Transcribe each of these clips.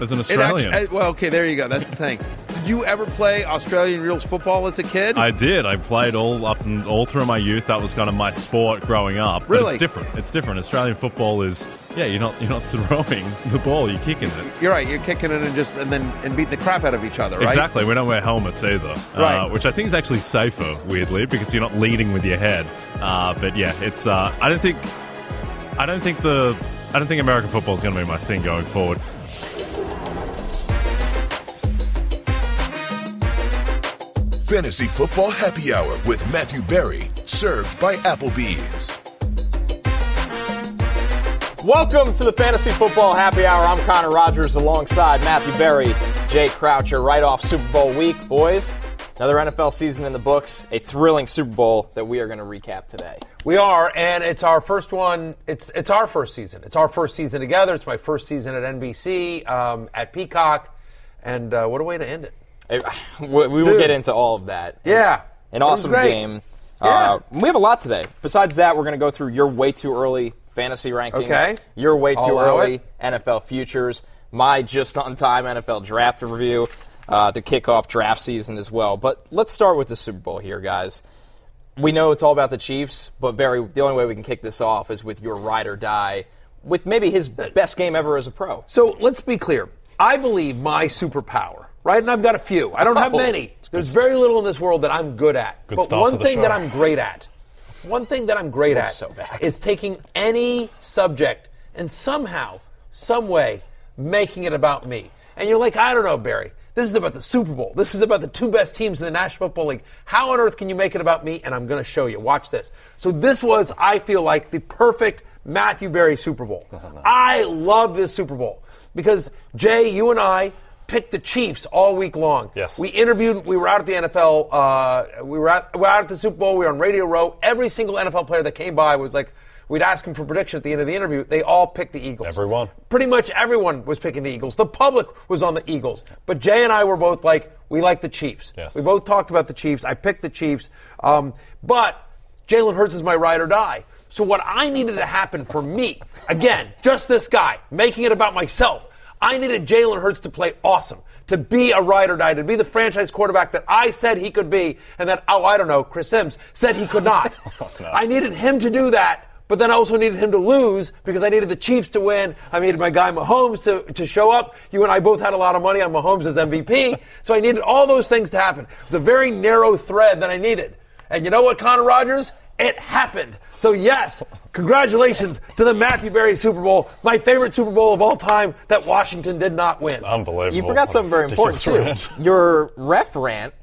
as an Australian. actu- uh, well, okay, there you go. That's the thing. Did you ever play Australian rules football as a kid? I did. I played all up and all through my youth. That was kind of my sport growing up. But Really? it's different. It's different. Australian football is yeah. You're not you're not throwing the ball. You're kicking it. You're right. You're kicking it and just and then and beating the crap out of each other, right? Exactly. We don't wear helmets either, Right. uh, which I think is actually safer. Weirdly, because you're not leading with your head. Uh, but yeah, it's. Uh, I don't think. I don't think the. I don't think American football is going to be my thing going forward. Fantasy Football Happy Hour with Matthew Berry, served by Applebee's. Welcome to the Fantasy Football Happy Hour. I'm Connor Rogers alongside Matthew Berry, Jay Croucher, right off Super Bowl week. Boys, another NFL season in the books, a thrilling Super Bowl that we are going to recap today. We are, and it's our first one. It's it's our first season. It's our first season together. It's my first season at NBC, um, at Peacock, and uh, what a way to end it. It- we we will get into all of that. Yeah, An awesome game. Yeah. Uh, we have a lot today. Besides that, we're going to go through your way too early fantasy rankings, Okay. your way I'll too early. NFL futures, my just on time NFL draft review uh, to kick off draft season as well. But let's start with the Super Bowl here, guys. We know it's all about the Chiefs, but Berry, the only way we can kick this off is with your ride or die, with maybe his best game ever as a pro. So let's be clear. I believe my superpower, right? And I've got a few. I don't have Oh. many. There's very little in this world that I'm good at. Good but one thing show. that I'm great at, one thing that I'm great at so is taking any subject and somehow, some way, making it about me. And you're like, I don't know, Berry. This is about the Super Bowl. This is about the two best teams in the National Football League. How on earth can you make it about me? And I'm going to show you. Watch this. So this was, I feel like, the perfect Matthew Berry Super Bowl. I love this Super Bowl because Jay, you and I picked the Chiefs all week long. Yes. We interviewed. We were out at the NFL. Uh, we were at, we were out at the Super Bowl. We were on Radio Row. Every single NFL player that came by was like, we'd ask him for prediction at the end of the interview. They all picked the Eagles. Everyone. Pretty much everyone was picking the Eagles. The public was on the Eagles. But Jay and I were both like, we like the Chiefs. Yes. We both talked about the Chiefs. I picked the Chiefs. Um, but Jalen Hurts is my ride or die. So what I needed to happen for me, again, just this guy, making it about myself. I needed Jalen Hurts to play awesome, to be a ride or die, to be the franchise quarterback that I said he could be, and that, oh, I don't know, Chris Sims said he could not. Oh, I needed him to do that, but then I also needed him to lose because I needed the Chiefs to win. I needed my guy Mahomes to, to show up. You and I both had a lot of money on Mahomes as MVP, so I needed all those things to happen. It was a very narrow thread that I needed. And you know what, Connor Rogers? It happened. So, yes, congratulations to the Matthew Berry Super Bowl, my favorite Super Bowl of all time that Washington did not win. Unbelievable. You forgot something very important Ridiculous too. rant. Your ref rant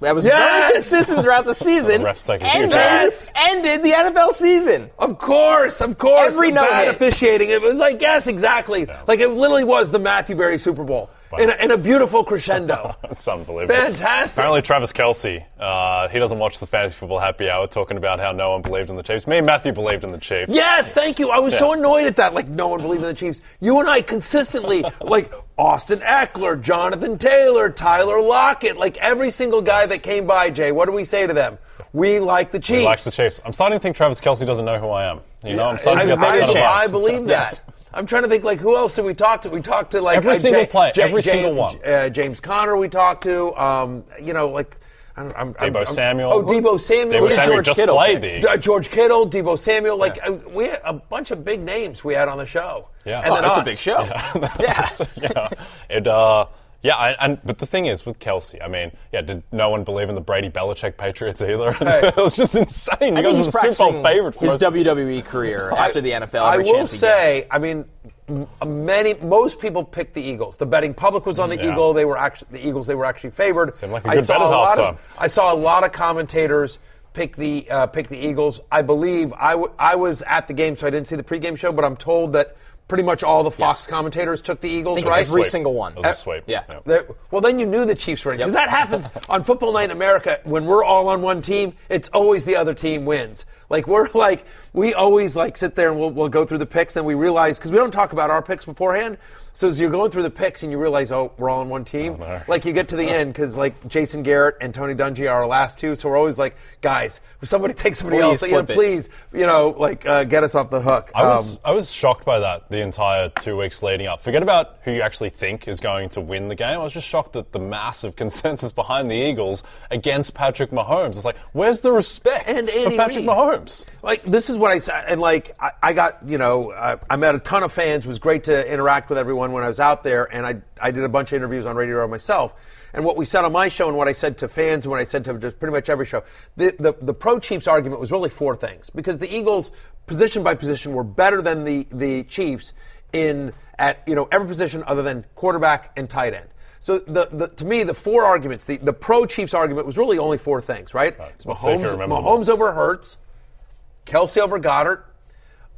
that was Yes! very consistent throughout the season. The refs taking a huge ended, Yes! ended the NFL season. Of course, of course. Every the no bad hit. officiating. It was like, yes, exactly. Like it literally was the Matthew Berry Super Bowl in, a, in a beautiful crescendo. It's unbelievable. Fantastic. Apparently, Travis Kelce, uh, he doesn't watch the fantasy football happy hour, talking about how no one believed in the Chiefs. Me and Matthew believed in the Chiefs. Yes, thank you. I was so annoyed at that. Like, no one believed in the Chiefs. You and I consistently, like Austin Ekeler, Jonathan Taylor, Tyler Lockett, like every single guy that came by, Jay, what do we say to them? We like the Chiefs. He likes the Chiefs. I'm starting to think Travis Kelce doesn't know who I am. You know, I'm starting I, to get I, that I buzz. believe that. Yes. I'm trying to think like who else did we talk to? We talked to like Every uh, single Jay- player, Jay- every Jay- single one. Uh, James Conner we talked to. Um, you know, like I don't, I'm, I'm, Deebo I'm- Samuel. Oh, Deebo Samuel. Deebo Yeah, Samuel George just Kittle. played the Uh, George Kittle, Deebo Samuel. Like uh, we had a bunch of big names we had on the show. Yeah. and Oh, then That's us. a big show. Yeah. yeah. It, uh, Yeah, I, and but the thing is with Kelce, I mean, yeah, did no one believe in the Brady Belichick Patriots either? it was just insane. I You guys are the Super Bowl favorite for his WWE career after the NFL. I will say, gets. I mean, many, most people picked the Eagles. The betting public was on the Yeah. Eagle. They were actually the Eagles. They were actually favored. Seemed like a I good saw bet at a lot halftime. of, I saw a lot of commentators pick the uh, pick the Eagles. I believe I, w- I was at the game, so I didn't see the pregame show, but I'm told that pretty much all the Fox Yes. commentators took the Eagles. I think right? every single one. It was a sweep. Yeah. That- well, then you knew the Chiefs were in because that happens on Football Night in America. When we're all on one team, it's always the other team wins. Like we're like we always like sit there and we'll, we'll go through the picks. Then we realize because we don't talk about our picks beforehand. So as you're going through the picks and you realize, oh, we're all on one team. no. Like you get to the end because like Jason Garrett and Tony Dungy are our last two. So we're always like, guys, if somebody take somebody Please else, it. please, you know, like uh, get us off the hook. I was Um, I was shocked by that the entire two weeks leading up. Forget about who you actually think is going to win the game. I was just shocked at the massive consensus behind the Eagles against Patrick Mahomes. It's like, where's the respect And for Patrick Reid. Mahomes? Like this is what I said, and like I, I got you know I, I met a ton of fans. It was great to interact with everyone when I was out there, and I I did a bunch of interviews on Radio Row myself. And what we said on my show, and what I said to fans, and what I said to just pretty much every show, the the, the pro Chiefs argument was really four things because the Eagles, position by position, were better than the the Chiefs in at you know every position other than quarterback and tight end. So the, the to me the four arguments, the, the pro Chiefs argument was really only four things, right? It's let's see if you Mahomes. Mahomes over Hurts, Kelce over Goedert,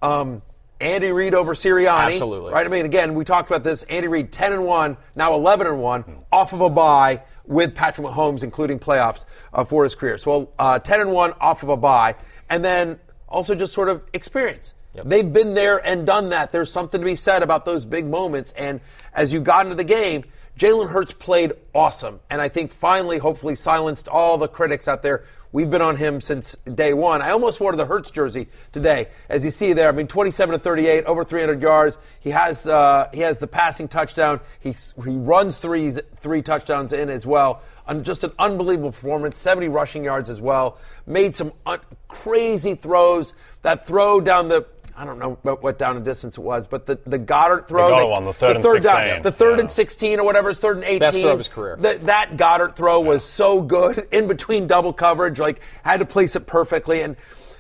um, Andy Reid over Sirianni. Absolutely. Right? I mean, again, we talked about this. Andy Reid, 10 and 1, now 11 and 1, off of a bye with Patrick Mahomes, including playoffs uh, for his career. So uh, 10 and 1 off of a bye. And then also just sort of experience. They've been there and done that. There's something to be said about those big moments. And as you got into the game, Jalen Hurts played awesome. And I think finally, hopefully, silenced all the critics out there. We've been on him since day one. I almost wore the Hurts jersey today, as you see there. I mean, 27 to 38, over 300 yards. He has uh, he has the passing touchdown. He he runs threes, three touchdowns in as well. And just an unbelievable performance. 70 rushing yards as well. Made some un- crazy throws. That throw down the I don't know what, what down and distance it was, but the, the Goedert throw, Goedert that- one, the third and down, 16. the third Yeah. and 16 or whatever, it's third and 18. Best throw of his career. Th- that Goedert throw was so good in between double coverage, like had to place it perfectly. And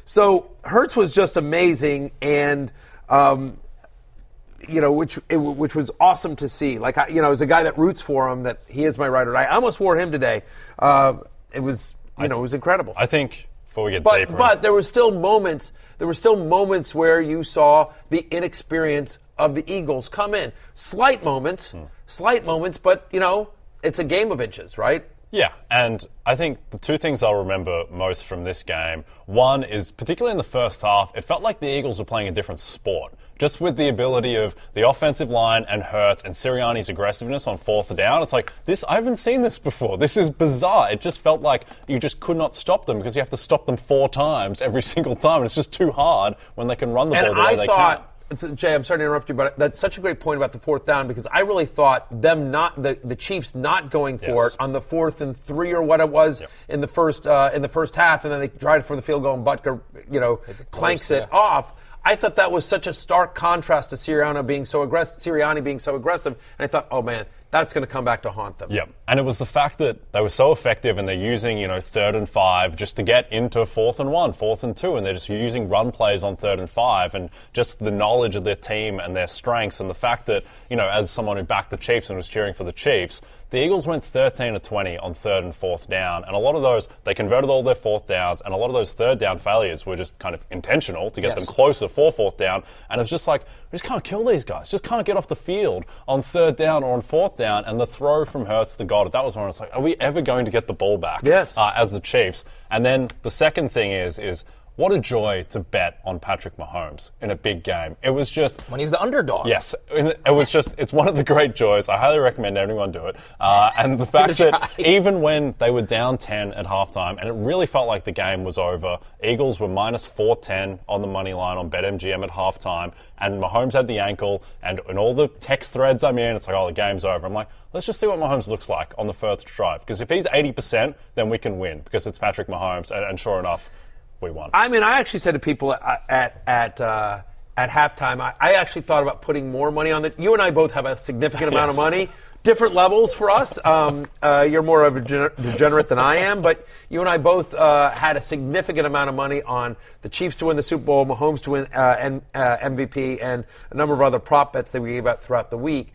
so Hurts was just amazing and, um, you know, which it, which was awesome to see. Like, I, you know, as a guy that roots for him, that he is my die. I almost wore him today. Uh, it was, you know, it was incredible. I think before we get But deeper, but there were still moments. There were still moments where you saw the inexperience of the Eagles come in. Slight moments, Hmm. slight moments, but you know it's a game of inches, right? Yeah, and I think the two things I'll remember most from this game one is particularly in the first half, it felt like the Eagles were playing a different sport. Just with the ability of the offensive line and Hurts and Sirianni's aggressiveness on fourth down, it's like this. I haven't seen this before. This is bizarre. It just felt like you just could not stop them because you have to stop them four times every single time, and it's just too hard when they can run the ball And the way they can I thought. Jay, I'm sorry to interrupt you, but that's such a great point about the fourth down because I really thought them not the, the Chiefs not going for Yes. it on the fourth and three or what it was Yep. in the first uh, in the first half, and then they tried for the field goal and Butker, you know, clanks it yeah. off. I thought that was such a stark contrast to Sirianni being so aggressive. Sirianni being so aggressive, and I thought, oh man, that's going to come back to haunt them. Yep. And it was the fact that they were so effective and they're using, you know, third and five just to get into fourth and one, fourth and two, and they're just using run plays on third and five and just the knowledge of their team and their strengths and the fact that, you know, as someone who backed the Chiefs and was cheering for the Chiefs, the Eagles went 13 to 20 on third and fourth down, and a lot of those they converted all their fourth downs, and a lot of those third down failures were just kind of intentional to get Yes. them closer for fourth down, and it was just like we just can't kill these guys, just can't get off the field on third down or on fourth down, and the throw from Hurts to Goedert that was when it's like, are we ever going to get the ball back? Yes. uh, as the Chiefs, and then the second thing is is. What a joy to bet on Patrick Mahomes in a big game. It was just when he's the underdog. Yes, it was just, it's one of the great joys. I highly recommend everyone do it. Uh, and the fact Give it a that even when they were down 10 at halftime, and it really felt like the game was over, Eagles were minus 410 on the money line on BetMGM at halftime, and Mahomes had the ankle, and in all the text threads I'm in, it's like, oh, the game's over. I'm like, let's just see what Mahomes looks like on the first drive. Because if he's 80%, then we can win, because it's Patrick Mahomes, and, and sure enough, we won. I mean, I actually said to people at at at, uh, at halftime, I, I actually thought about putting more money on the. You and I both have a significant amount of money. different levels for us. Um, uh, you're more of a gener- degenerate than I am, but you and I both uh, had a significant amount of money on the Chiefs to win the Super Bowl, Mahomes to win uh, and, uh, MVP, and a number of other prop bets that we gave out throughout the week.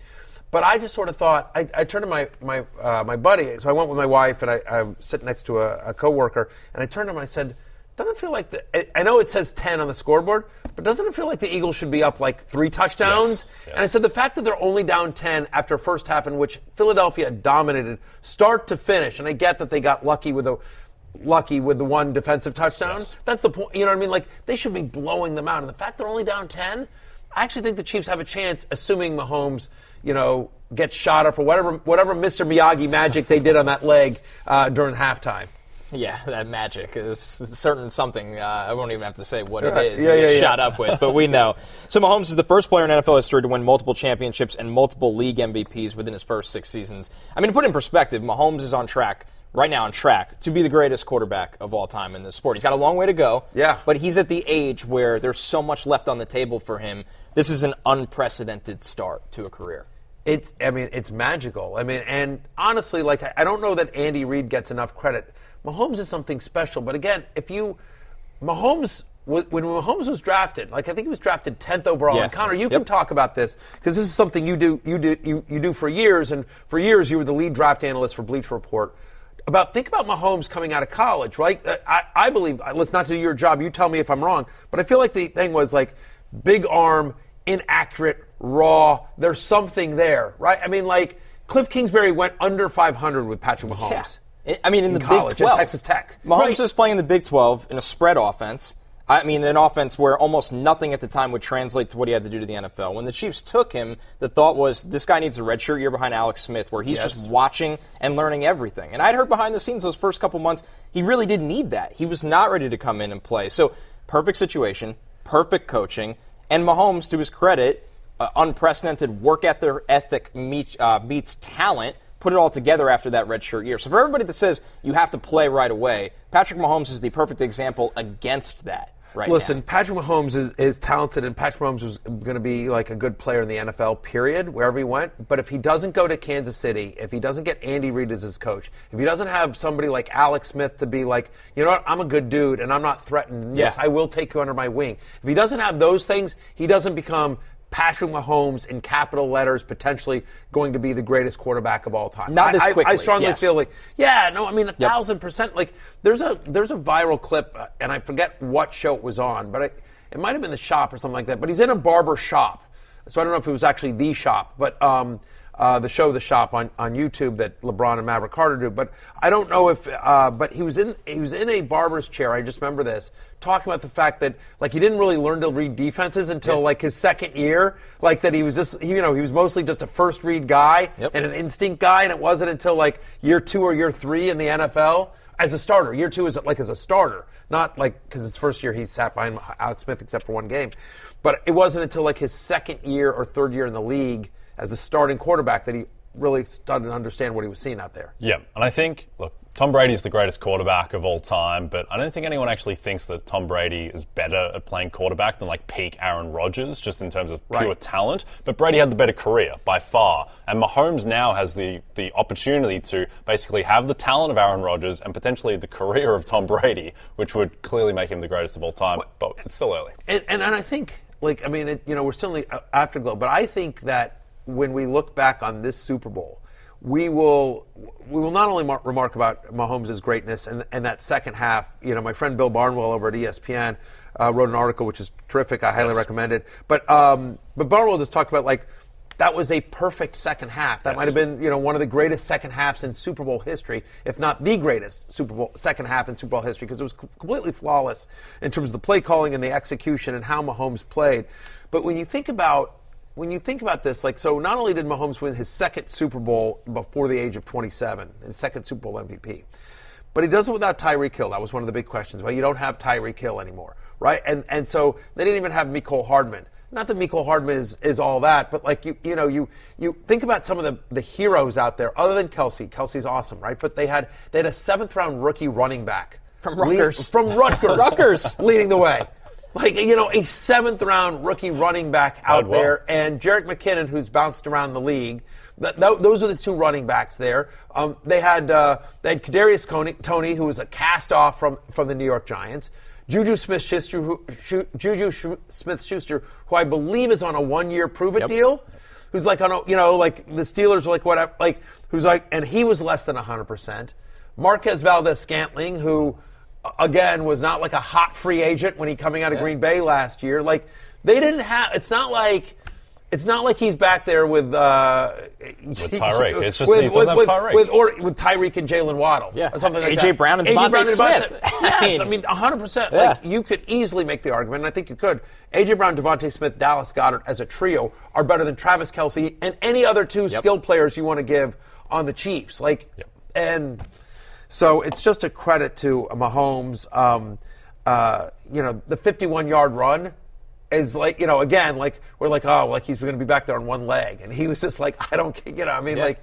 But I just sort of thought I, I turned to my my uh, my buddy. So I went with my wife, and I, I'm sitting next to a, a coworker, and I turned to him and I said, "Doesn't feel like the? I- know it says ten on the scoreboard, but doesn't it feel like the Eagles should be up like three touchdowns?" Yes, yes. And I said the fact that they're only down ten after first half in which Philadelphia dominated start to finish, and I get that they got lucky with a lucky with the one defensive touchdown. Yes. That's the point. You know what I mean? Like they should be blowing them out, and the fact they're only down ten, I actually think the Chiefs have a chance, assuming Mahomes, you know, gets shot up or whatever, whatever Mr. Miyagi magic they did on that leg uh, during halftime. Yeah, that magic is certain something. Uh, I won't even have to say what Yeah, it is. yeah, yeah, yeah. shot up with, but we know. So Mahomes is the first player in NFL history to win multiple championships and multiple league MVPs within his first six seasons. I mean, to put it in perspective, Mahomes is on track right now on track to be the greatest quarterback of all time in this sport. He's got a long way to go. Yeah. but he's at the age where there's so much left on the table for him. This is an unprecedented start to a career. It, I mean, it's magical. I mean, and honestly, like I I don't know that Andy Reid gets enough credit. Mahomes is something special, but again, if you, Mahomes, when Mahomes was drafted, like I think he was drafted tenth overall. Yeah. And Connor, you Yep. can talk about this because this is something you do, you do, you, you do for years, and for years you were the lead draft analyst for Bleacher Report. About think about Mahomes coming out of college, right? Uh, I, I believe. Let's not do your job. You tell me if I'm wrong, but I feel like the thing was like big arm, inaccurate, raw. There's something there, right? I mean, like Cliff Kingsbury went under 500 with Patrick Mahomes. I- I mean, in, In the college, Big 12, Texas Tech. Mahomes Right. is playing in the Big 12 in a spread offense. I mean, an offense where almost nothing at the time would translate to what he had to do to the NFL. When the Chiefs took him, the thought was this guy needs a redshirt year behind Alex Smith, where he's Yes. just watching and learning everything. And I'd heard behind the scenes those first couple months, he really didn't need that. He was not ready to come in and play. So, perfect situation, perfect coaching, and Mahomes, to his credit, uh, unprecedented work ethic, ethic meet, uh, meets talent put it all together after that redshirt year. So for everybody that says you have to play right away, Patrick Mahomes is the perfect example against that right Listen, now. Patrick Mahomes is, is talented, and Patrick Mahomes was going to be like a good player in the NFL, period, wherever he went. But if he doesn't go to Kansas City, if he doesn't get Andy Reid as his coach, if he doesn't have somebody like Alex Smith to be like, you know what, I'm a good dude and I'm not threatened. Yes, Yeah. I will take you under my wing. If he doesn't have those things, he doesn't become Patrick Mahomes in capital letters, potentially going to be the greatest quarterback of all time. Not I- this I- I, strongly yes. feel like, yeah, no, I mean a thousand percent. Like there's a there's a viral clip, uh, and I forget what show it was on, but it, it might have been the shop or something like that. But he's in a barber shop, so I don't know if it was actually the shop, but um, uh, the show, the shop on, on YouTube that LeBron and Maverick Carter do. But I don't know if, uh, but he was in he was in a barber's chair. I just remember this talking about the fact that like he didn't really learn to read defenses until like his second year. Like that he was just he, you know he was mostly just a first read guy Yep. and an instinct guy, and it wasn't until like year two or year three in the NFL as a starter. Year two is like as a starter, not like because it's first year he sat behind Alex Smith except for one game. But it wasn't until like his second year or third year in the league as a starting quarterback that he really started to understand what he was seeing out there. Yeah, and I think look, Tom Brady's the greatest quarterback of all time, but I don't think anyone actually thinks that Tom Brady is better at playing quarterback than like peak Aaron Rodgers, just in terms of pure Right. talent. But Brady had the better career by far, and Mahomes now has the the opportunity to basically have the talent of Aaron Rodgers and potentially the career of Tom Brady, which would clearly make him the greatest of all time. But it's still early. And, and, and I think, like, I mean, it, you know, we're still in the uh, afterglow, but I think that when we look back on this Super Bowl, we will we will not only mar- remark about Mahomes' greatness and, and that second half. You know, my friend Bill Barnwell over at ESPN uh, wrote an article which is terrific. I highly recommend it. But um, but Barnwell just talked about like that was a perfect second half. That Yes. might have been you know one of the greatest second halves in Super Bowl history, if not the greatest Super Bowl second half in Super Bowl history, because it was completely flawless in terms of the play calling and the execution and how Mahomes played. But when you think about when you think about this, like so, not only did Mahomes win his second Super Bowl before the age of 27, his second Super Bowl MVP, but he does it without Tyreek Hill. That was one of the big questions. Well, you don't have Tyreek Hill anymore, right? And and so they didn't even have Mecole Hardman. Not that Mecole Hardman is, is all that, but like you you know you you think about some of the, the heroes out there other than Kelce. Kelce's awesome, right? But they had they had a seventh round rookie running back From Rutgers. from Rutgers, Rutgers. leading the way. Like, you know, a seventh round rookie running back out well. there, and Jerick McKinnon, who's bounced around the league. Th- th- those are the two running backs there. Um, they had uh, they had Kadarius Toney, Tony, who was a cast off from, from the New York Giants. Juju Smith Schuster, who, Schu- Juju Smith Schuster, who I believe is on a one year prove it deal, who's like on a you know like the Steelers were like whatever like who's like and he was less than hundred percent. Marquez Valdes Scantling, who again was not like a hot free agent when he coming out of Green Bay last year. Like they didn't have. It's not like. It's not like he's back there with uh, with Tyreek. It's just with, he doesn't with, Tyreek. with, or with Tyreek and Jaylen Waddle. Yeah. or something like A.J. that. Brown and A.J. Brown and DeVonta- Smith. Yes, I I mean 100. percent Yeah. Like you could easily make the argument, and I think you could. AJ Brown, DeVonta Smith, Dallas Goedert as a trio are better than Travis Kelce and any other two skilled players you want to give on the Chiefs. Like, and so it's just a credit to Mahomes. Um, uh, you know, the 51 yard run is like, you know, again, like we're like, oh, like he's going to be back there on one leg, and he was just like, I don't, care, you know, I mean, like,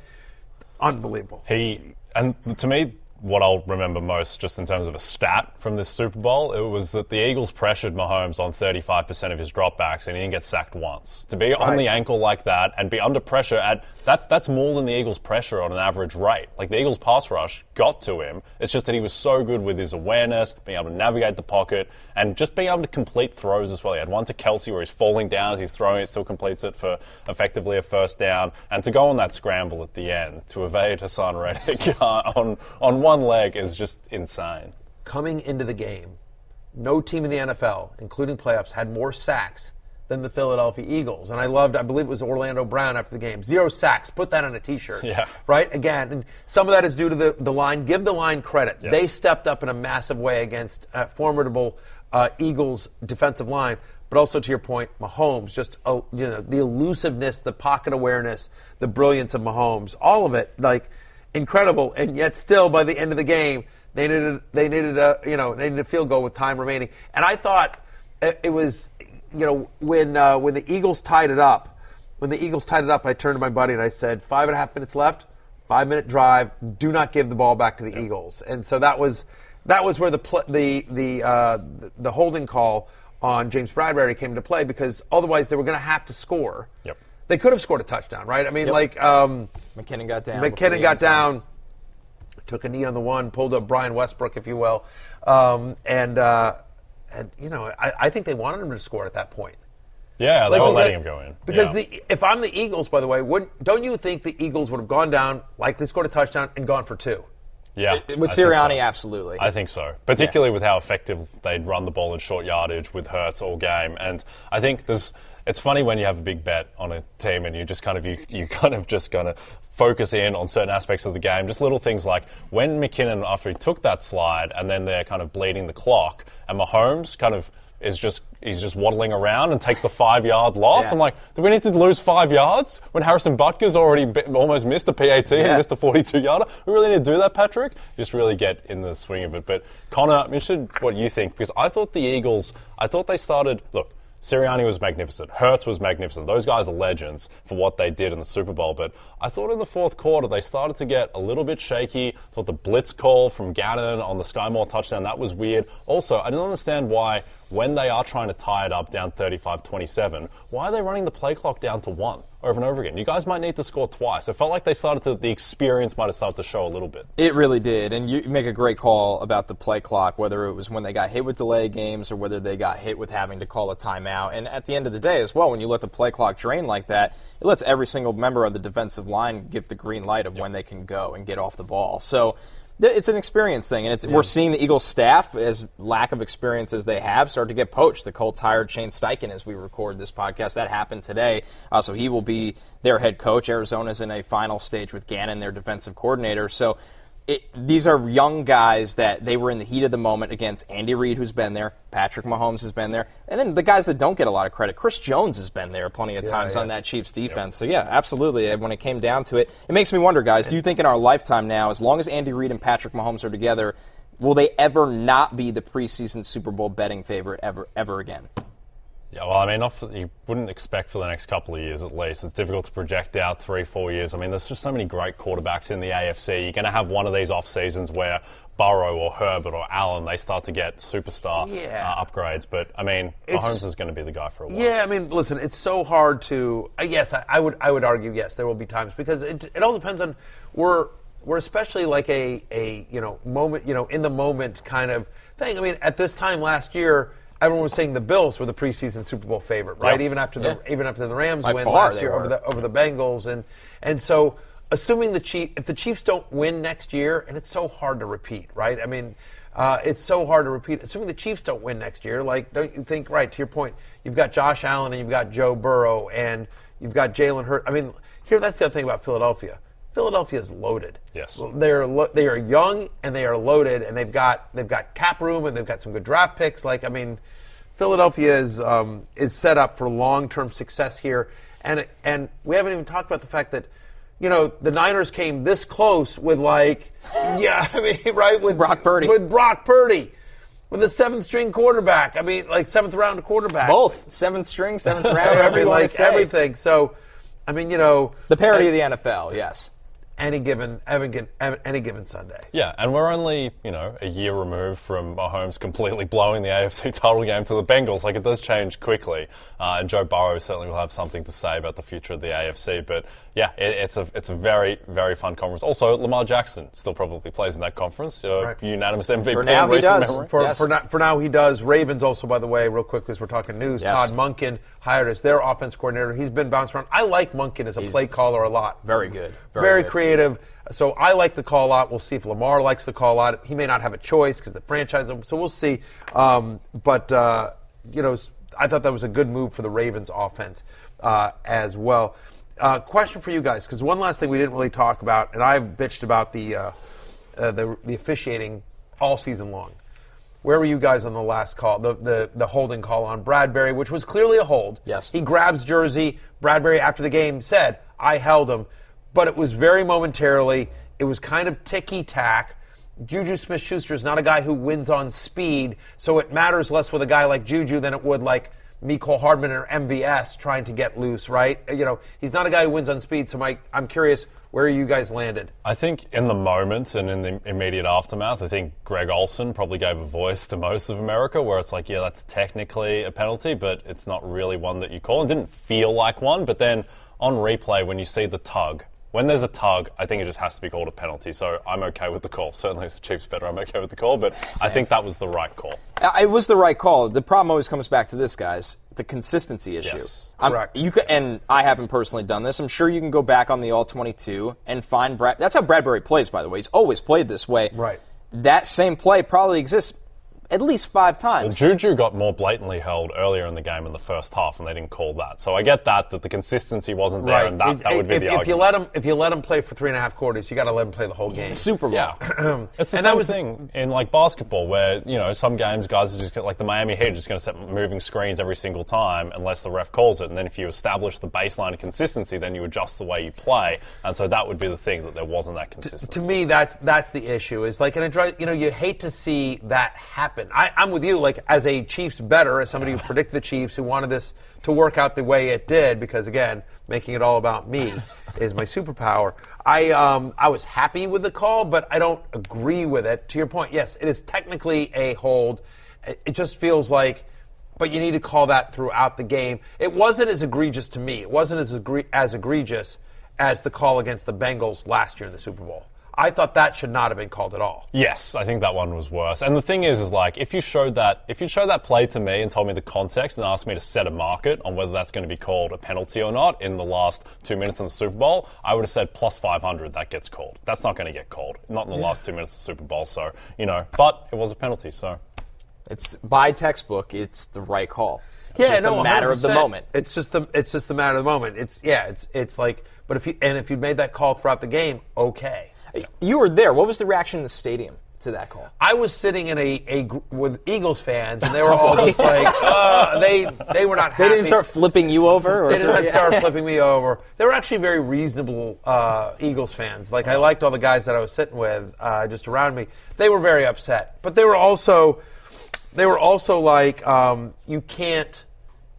unbelievable. He and to me, what I'll remember most, just in terms of a stat from this Super Bowl, it was that the Eagles pressured Mahomes on 35% of his dropbacks, and he didn't get sacked once. To be on Right. the ankle like that and be under pressure at that's that's more than the Eagles' pressure on an average rate. Like the Eagles' pass rush got to him. It's just that he was so good with his awareness, being able to navigate the pocket, and just being able to complete throws as well. He had one to Kelce where he's falling down as he's throwing it, still completes it for effectively a first down, and to go on that scramble at the end to evade Haason Reddick on on one leg is just insane. coming into the game, no team in the NFL, including playoffs, had more sacks than the Philadelphia Eagles. And I loved, I believe it was Orlando Brown after the game. Zero sacks. Put that on a t shirt. Yeah. Right? Again, and some of that is due to the, the line. Give the line credit. Yes. They stepped up in a massive way against uh, formidable uh, Eagles defensive line. But also to your point, Mahomes, just uh, you know the elusiveness, the pocket awareness, the brilliance of Mahomes, all of it, like incredible. And yet, still by the end of the game, they needed they needed a you know they needed a field goal with time remaining. And I thought it, it was you know when uh, when the Eagles tied it up, when the Eagles tied it up, I turned to my buddy and I said, five and a half minutes left, five minute drive. Do not give the ball back to the Eagles. And so that was that was where the pl- the the uh, the holding call on James Bradberry came into play because otherwise they were going to have to score. Yep. They could have scored a touchdown, right? I mean, like um, McKinnon got down. McKinnon got end zone. down, took a knee on the one, pulled up Brian Westbrook, if you will, um, and uh, and you know I, I think they wanted him to score at that point. Yeah, they Like, were because- letting him go in. Because Yeah. the if I'm the Eagles, by the way, wouldn't don't you think the Eagles would have gone down, likely scored a touchdown, and gone for two? yeah, With I Sirianni, so. absolutely. I think so, particularly with how effective they'd run the ball in short yardage with Hurts all game. And I think there's. It's funny when you have a big bet on a team and you just kind of you you kind of just kind of focus in on certain aspects of the game. Just little things like when McKinnon after he took that slide and then they're kind of bleeding the clock and Mahomes kind of is just he's just waddling around and takes the five yard loss. Yeah. I'm like, do we need to lose five yards when Harrison Butker's already be- almost missed a PAT Yeah. and missed a 42 yarder? We really need to do that, Patrick. Just really get in the swing of it. But Connor, I'm interested what you think because I thought the Eagles, I thought they started. Look, Sirianni was magnificent. Hurts was magnificent. Those guys are legends for what they did in the Super Bowl. But I thought in the fourth quarter they started to get a little bit shaky. thought the blitz call from Gannon on the Skyy Moore touchdown that was weird. Also, I didn't understand why when they are trying to tie it up down 35-27, why are they running the play clock down to one over and over again? You guys might need to score twice. It felt like they started to the experience might have started to show a little bit. It really did, and you make a great call about the play clock, whether it was when they got hit with delay games or whether they got hit with having to call a timeout. And at the end of the day, as well, when you let the play clock drain like that, it lets every single member of the defensive line give the green light of when they can go and get off the ball. So it's an experience thing, and it's, we're seeing the Eagles staff, as lack of experience as they have, start to get poached. The Colts hired Shane Steichen as we record this podcast. That happened today, uh, so he will be their head coach. Arizona's in a final stage with Gannon, their defensive coordinator. So it, these are young guys that they were in the heat of the moment against Andy Reid, who's been there, Patrick Mahomes has been there, and then the guys that don't get a lot of credit. Chris Jones has been there plenty of times yeah. on that Chiefs defense. So yeah, absolutely. When it came down to it, it makes me wonder, guys. Do you think in our lifetime now, as long as Andy Reid and Patrick Mahomes are together, will they ever not be the preseason Super Bowl betting favorite ever ever again? Yeah, well, I mean, not for, you wouldn't expect for the next couple of years at least. It's difficult to project out three, four years. I mean, there's just so many great quarterbacks in the AFC. You're going to have one of these off seasons where Burrow or Herbert or Allen they start to get superstar Yeah. uh, upgrades. But I mean, It's- Mahomes is going to be the guy for a while. Yeah, I mean, listen, it's so hard to. Uh, yes, I, I would. I would argue yes, there will be times because it, it all depends on we're we're especially like a a you know moment you know in the moment kind of thing. I mean, at this time last year. Everyone was saying the Bills were the preseason Super Bowl favorite, right? Yep. Even after the Yeah. even after the Rams By win last year over the over the Bengals, and and so assuming the Chief, if the Chiefs don't win next year, and it's so hard to repeat, right? I mean, uh, it's so hard to repeat. Assuming the Chiefs don't win next year, like, don't you think? Right to your point, you've got Josh Allen and you've got Joe Burrow and you've got Jalen Hurt. I mean, here that's the other thing about Philadelphia. Philadelphia is loaded. Yes. they're lo- they are young and they are loaded, and they've got they've got cap room and they've got some good draft picks. Like, I mean. Philadelphia is um, is set up for long term success here, and and we haven't even talked about the fact that you know the Niners came this close with like yeah I mean right with Brock Purdy. with Brock Purdy with a seventh string quarterback I mean like seventh round quarterback Both seventh string, seventh round, I mean, like everything so I mean you know The parody uh, of the NFL, yes. Any given any given any given Sunday Yeah, and we're only, you know, a year removed from Mahomes completely blowing the AFC title game to the Bengals. Like, it does change quickly. Uh, and Joe Burrow certainly will have something to say about the future of the AFC. But, yeah, it, it's, a, it's a very, very fun conference. Also, Lamar Jackson still probably plays in that conference. Uh, Right. Unanimous MVP For now, in he does. memory. For, Yes. for, now, for now, he does. Ravens also, by the way, real quickly as we're talking news, Yes. Todd Monken hired as their offense coordinator. He's been bounced around. I like Munkin as a play caller a lot. Very good. Very, Very good. creative. So I like the call out. We'll see if Lamar likes the call out. He may not have a choice because the franchise. So we'll see. Um, but uh, you know, I thought that was a good move for the Ravens offense uh, as well. Uh, question for you guys, because one last thing we didn't really talk about, and I've bitched about the uh, uh, the, the officiating all season long. Where were you guys on the last call, the, the, the holding call on Bradberry, which was clearly a hold? Yes. He grabs Jersey. Bradberry, after the game, said, I held him. But it was very momentarily. It was kind of ticky tack. Juju Smith Schuster is not a guy who wins on speed, so it matters less with a guy like Juju than it would like Mecole Hardman or MVS trying to get loose, right? You know, he's not a guy who wins on speed, so Mike, I'm curious where you guys landed. I think in the moment and in the immediate aftermath, I think Greg Olsen probably gave a voice to most of America where it's like, yeah, that's technically a penalty, but it's not really one that you call. It didn't feel like one, but then on replay, when you see the tug, when there's a tug, I think it just has to be called a penalty. So I'm okay with the call. Certainly, as the Chiefs better, I'm okay with the call, but I think that was the right call. Uh, It was the right call. The problem always comes back to this, guys: the consistency issue. Yes. Correct. You can, and I haven't personally done this. I'm sure you can go back on the All 22 and find Brad. That's how Bradberry plays, by the way. He's always played this way. Right. That same play probably exists at least five times. Juju got more blatantly held earlier in the game in the first half, and they didn't call that. So I get that that the consistency wasn't there, and that, It- that would be if, the if you let him, if you let him play for three and a half quarters, you got to let him play the whole game. Super Bowl. Yeah, it's the And same was- thing in like basketball, where you know some games guys are just gonna- like the Miami Heat are just going to set moving screens every single time unless the ref calls it, and then if you establish the baseline of consistency, then you adjust the way you play, and so that would be the thing that there wasn't that consistency. to me, that's that's the issue. Is like, and it you know, you hate to see that happen. I, I'm with you. Like, as a Chiefs better, as somebody who predicted the Chiefs, who wanted this to work out the way it did, because again, making it all about me is my superpower. I um, I was happy with the call, but I don't agree with it. To your point, yes, it is technically a hold. It, it just feels like. But you need to call that throughout the game. It wasn't as egregious to me. It wasn't as egre- as egregious as the call against the Bengals last year in the Super Bowl. I thought that should not have been called at all. Yes, I think that one was worse. And the thing is, is like if you showed that, if you showed that play to me and told me the context and asked me to set a market on whether that's going to be called a penalty or not in the last two minutes in the Super Bowl, I would have said plus 500 that gets called. That's not going to get called, not in the last two minutes of the Super Bowl. So you know, but it was a penalty. So It's by textbook. It's the right call. It's Yeah, just no, a matter of the moment. It's just the it's just the matter of the moment. It's yeah, it's it's like but if you and if you made that call throughout the game, okay. You were there. What was the reaction in the stadium to that call? I was sitting in a, a gr- with Eagles fans, and they were all just like, uh, they they were not happy. They didn't start flipping you over. Or They did not start flipping me over. They were actually very reasonable uh, Eagles fans. Like I liked all the guys that I was sitting with, uh, just around me. They were very upset, but they were also, they were also like, um, you can't.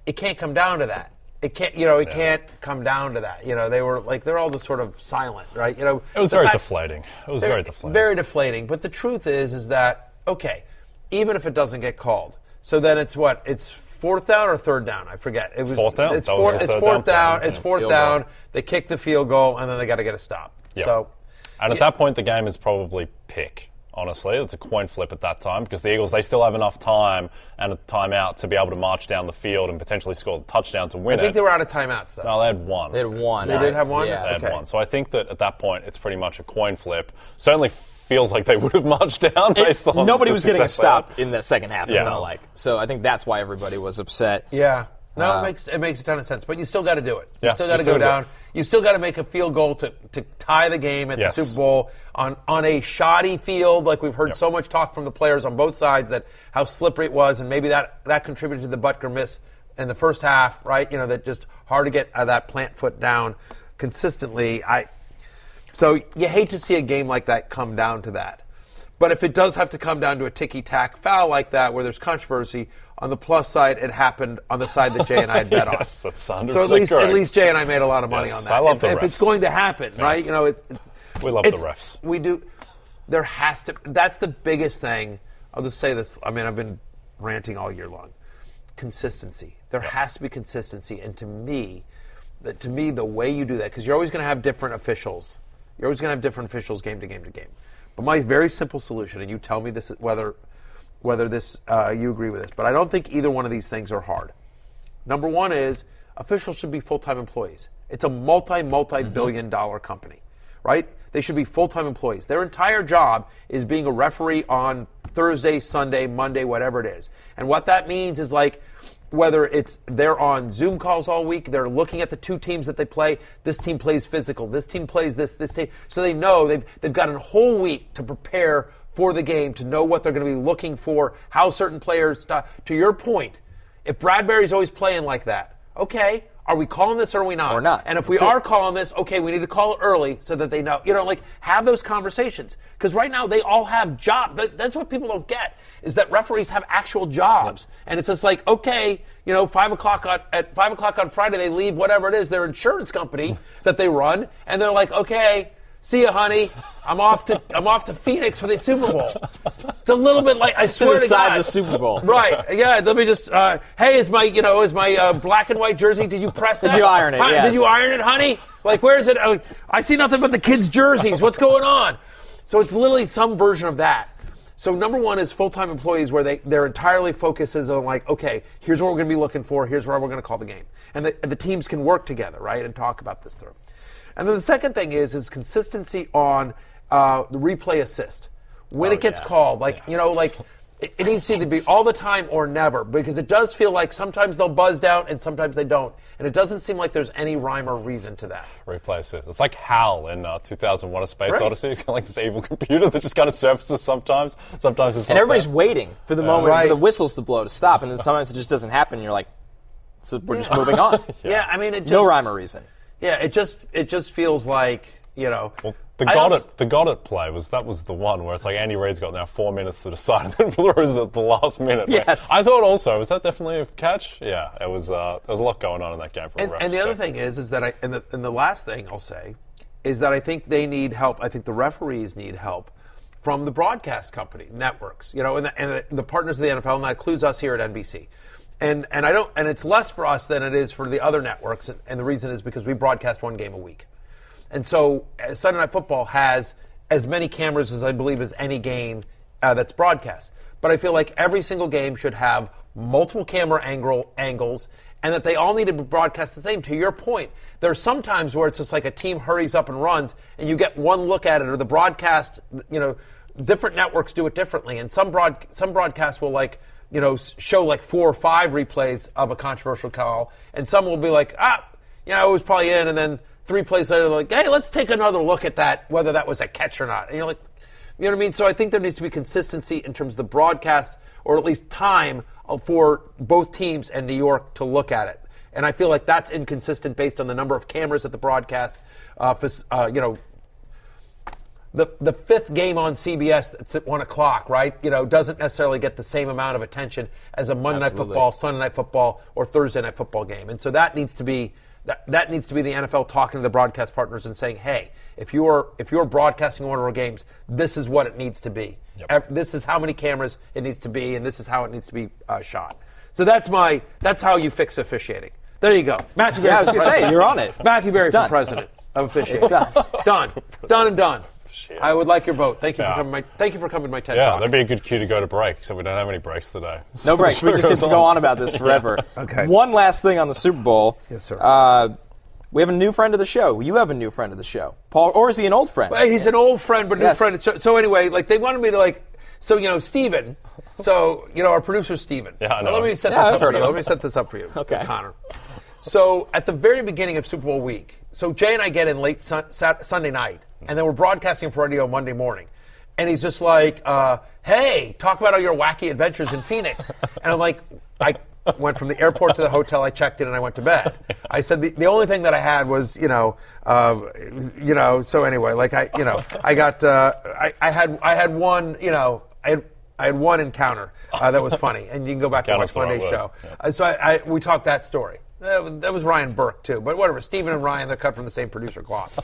it can't come down to that. It can't, you know, it can't come down to that. You know, they were like they're all just sort of silent, right? You know, It was very fact- deflating. It was very deflating. Very deflating. But the truth is, is that okay? Even if it doesn't get called, so then it's what? It's fourth down or third down? I forget. It was fourth down. It's, That was fourth, it's fourth down down. It's fourth Field down. goal. They kick the field goal, and then they got to get a stop. Yep. So And at Yeah. that point, the game is probably pick. Honestly, it's a coin flip at that time because the Eagles they still have enough time and a timeout to be able to march down the field and potentially score a touchdown to win I think it. they were out of timeouts though. no, they had one. They had one. They did have one? Yeah. They had Okay. one. So I think that at that point, it's pretty much a coin flip. Certainly feels like they would have marched down It- based on nobody the was getting a success they stop in the second half. It felt like so. I think that's why everybody was upset. Yeah. No, Uh, it makes it makes a ton of sense. But you still got to do it. You Yeah, still got to still go gotta do down. You still got to make a field goal to, to tie the game at Yes. the Super Bowl on on a shoddy field. Like we've heard Yep. so much talk from the players on both sides that how slippery it was, and maybe that that contributed to the Butker miss in the first half. Right? You know that just hard to get uh, that plant foot down consistently. I so you hate to see a game like that come down to that. But if it does have to come down to a ticky tack foul like that, where there's controversy, on the plus side, it happened on the side that Jay and I had bet Yes, on. that's 100% so at least, at least Jay and I made a lot of money Yes, on that. I love if, the if it's going to happen, right? You know, it, it's, We love the refs. We do. There has to. That's the biggest thing. I'll just say this. I mean, I've been ranting all year long. Consistency. There has to be consistency, and to me, that to me, the way you do that, because you're always going to have different officials. You're always going to have different officials game to game to game. But my very simple solution, and you tell me this whether whether this uh, you agree with this, but I don't think either one of these things are hard. Number one is officials should be full time employees. It's a multi multi billion dollar company, right? They should be full time employees. Their entire job is being a referee on Thursday, Sunday, Monday, whatever it is. And what that means is like whether it's they're on Zoom calls all week, they're looking at the two teams that they play. This team plays physical. This team plays this. This team. So they know they've they've got a whole week to prepare for the game, to know what they're going to be looking for, how certain players. Uh, to your point, if Bradberry's always playing like that, okay, are we calling this or are we not? Or not. And if we it. are calling this, okay, we need to call it early so that they know. You know, like have those conversations because right now they all have jobs. That's what people don't get is that referees have actual jobs, and it's just like okay, you know, five o'clock on, at five o'clock on Friday they leave whatever it is their insurance company that they run, and they're like, okay. See you, honey. I'm off to I'm off to Phoenix for the Super Bowl. It's a little bit like I swear to decide God. the Super Bowl. Right. Yeah. Let me just. Uh, hey, is my you know is my uh, black and white jersey? Did you press that? Did you iron it? Yes. Did you iron it, honey? Like where is it? Uh, I see nothing but the kids' jerseys. What's going on? So it's literally some version of that. So number one is full-time employees where they their entirely focus is on like, okay, here's what we're going to be looking for. Here's where we're going to call the game, and the, the teams can work together, right, and talk about this through. And then the second thing is is consistency on uh, the replay assist when Oh, it gets yeah. called. Like you know, like it, it needs to either be all the time or never because it does feel like sometimes they'll buzz down and sometimes they don't, and it doesn't seem like there's any rhyme or reason to that. replay assist. It's like Hal in uh, 2001: A Space Right. Odyssey. It's kind of like this evil computer that just kind of surfaces sometimes. Sometimes it's And not everybody's there. waiting for the moment Right. for the whistles to blow to stop, and then sometimes it just doesn't happen. And you're like, so we're just moving on. Yeah, I mean, it just, No rhyme or reason. Yeah, it just it just feels like you know. Well, the I got also- it, the got it play was that was the one where it's like Andy Reid's got now four minutes to decide, and then throws at the last minute. Yes. I thought also was that definitely a catch? Yeah, it was. Uh, there was a lot going on in that game for And, and the other thing is, is that I and the, and the last thing I'll say is that I think they need help. I think the referees need help from the broadcast company networks, you know, and the, and the, the partners of the NFL, and that includes us here at NBC. And and I don't, and it's less for us than it is for the other networks, and, and the reason is because we broadcast one game a week, and so uh, Sunday Night Football has as many cameras as I believe as any game uh, that's broadcast. But I feel like every single game should have multiple camera angle angles, and that they all need to be broadcast the same. To your point, there are some times where it's just like a team hurries up and runs, and you get one look at it, or the broadcast, you know, different networks do it differently, and some broad some broadcasts will like you know show like four or five replays of a controversial call, and some will be like ah, you know, it was probably in, and then three plays later, they're like, hey, let's take another look at that, whether that was a catch or not. And you're like, you know what I mean? So I think there needs to be consistency in terms of the broadcast, or at least time uh, for both teams and New York to look at it. And I feel like that's inconsistent based on the number of cameras at the broadcast, uh, uh, you know, the the fifth game on CBS that's at one o'clock, right? You know, doesn't necessarily get the same amount of attention as a Monday Absolutely. night football, Sunday night football, or Thursday night football game, and so that needs to be that, that needs to be the NFL talking to the broadcast partners and saying, hey, if you're if you're broadcasting one of our games, this is what it needs to be. Ev- This is how many cameras it needs to be, and this is how it needs to be uh, shot. So that's my that's how you fix officiating. There you go, Matthew. Yeah, I Berry was gonna say, you're on it. Matthew Berry for done. president of officiating. It's done. done, done, and done. I would like your vote. Thank you Yeah. for coming. My, thank you for coming to my TED Yeah, talk. that'd be a good cue to go to break, so we don't have any breaks today. No breaks. We just get to Goes go on about this forever. Okay. One last thing on the Super Bowl. Yes, sir. Uh, we have a new friend of the show. You have a new friend of the show, Paul, or is he an old friend? Well, he's an old friend, but new Yes. friend. So, so anyway, like they wanted me to like. So you know, Steven. So you know, our producer Steven. Yeah, I know Let me him. set Yeah, I've this up heard for you. of Let me set this up for you. Okay. Connor. So at the very beginning of Super Bowl week, so Jay and I get in late sun, Sunday night, and then we're broadcasting for radio Monday morning. And he's just like, uh, "Hey, talk about all your wacky adventures in Phoenix." and I'm like, I went from the airport to the hotel. I checked in and I went to bed. I said the, the only thing that I had was, you know, uh, you know. So anyway, like I, you know, I got, uh, I, I had, I had one, you know, I had. I had one encounter uh, that was funny, and you can go back and watch Encounter's the right Monday's show. Yeah. Uh, so I, I, we talked that story. That was, that was Ryan Burke too, but whatever. Stephen and Ryan, they're cut from the same producer cloth.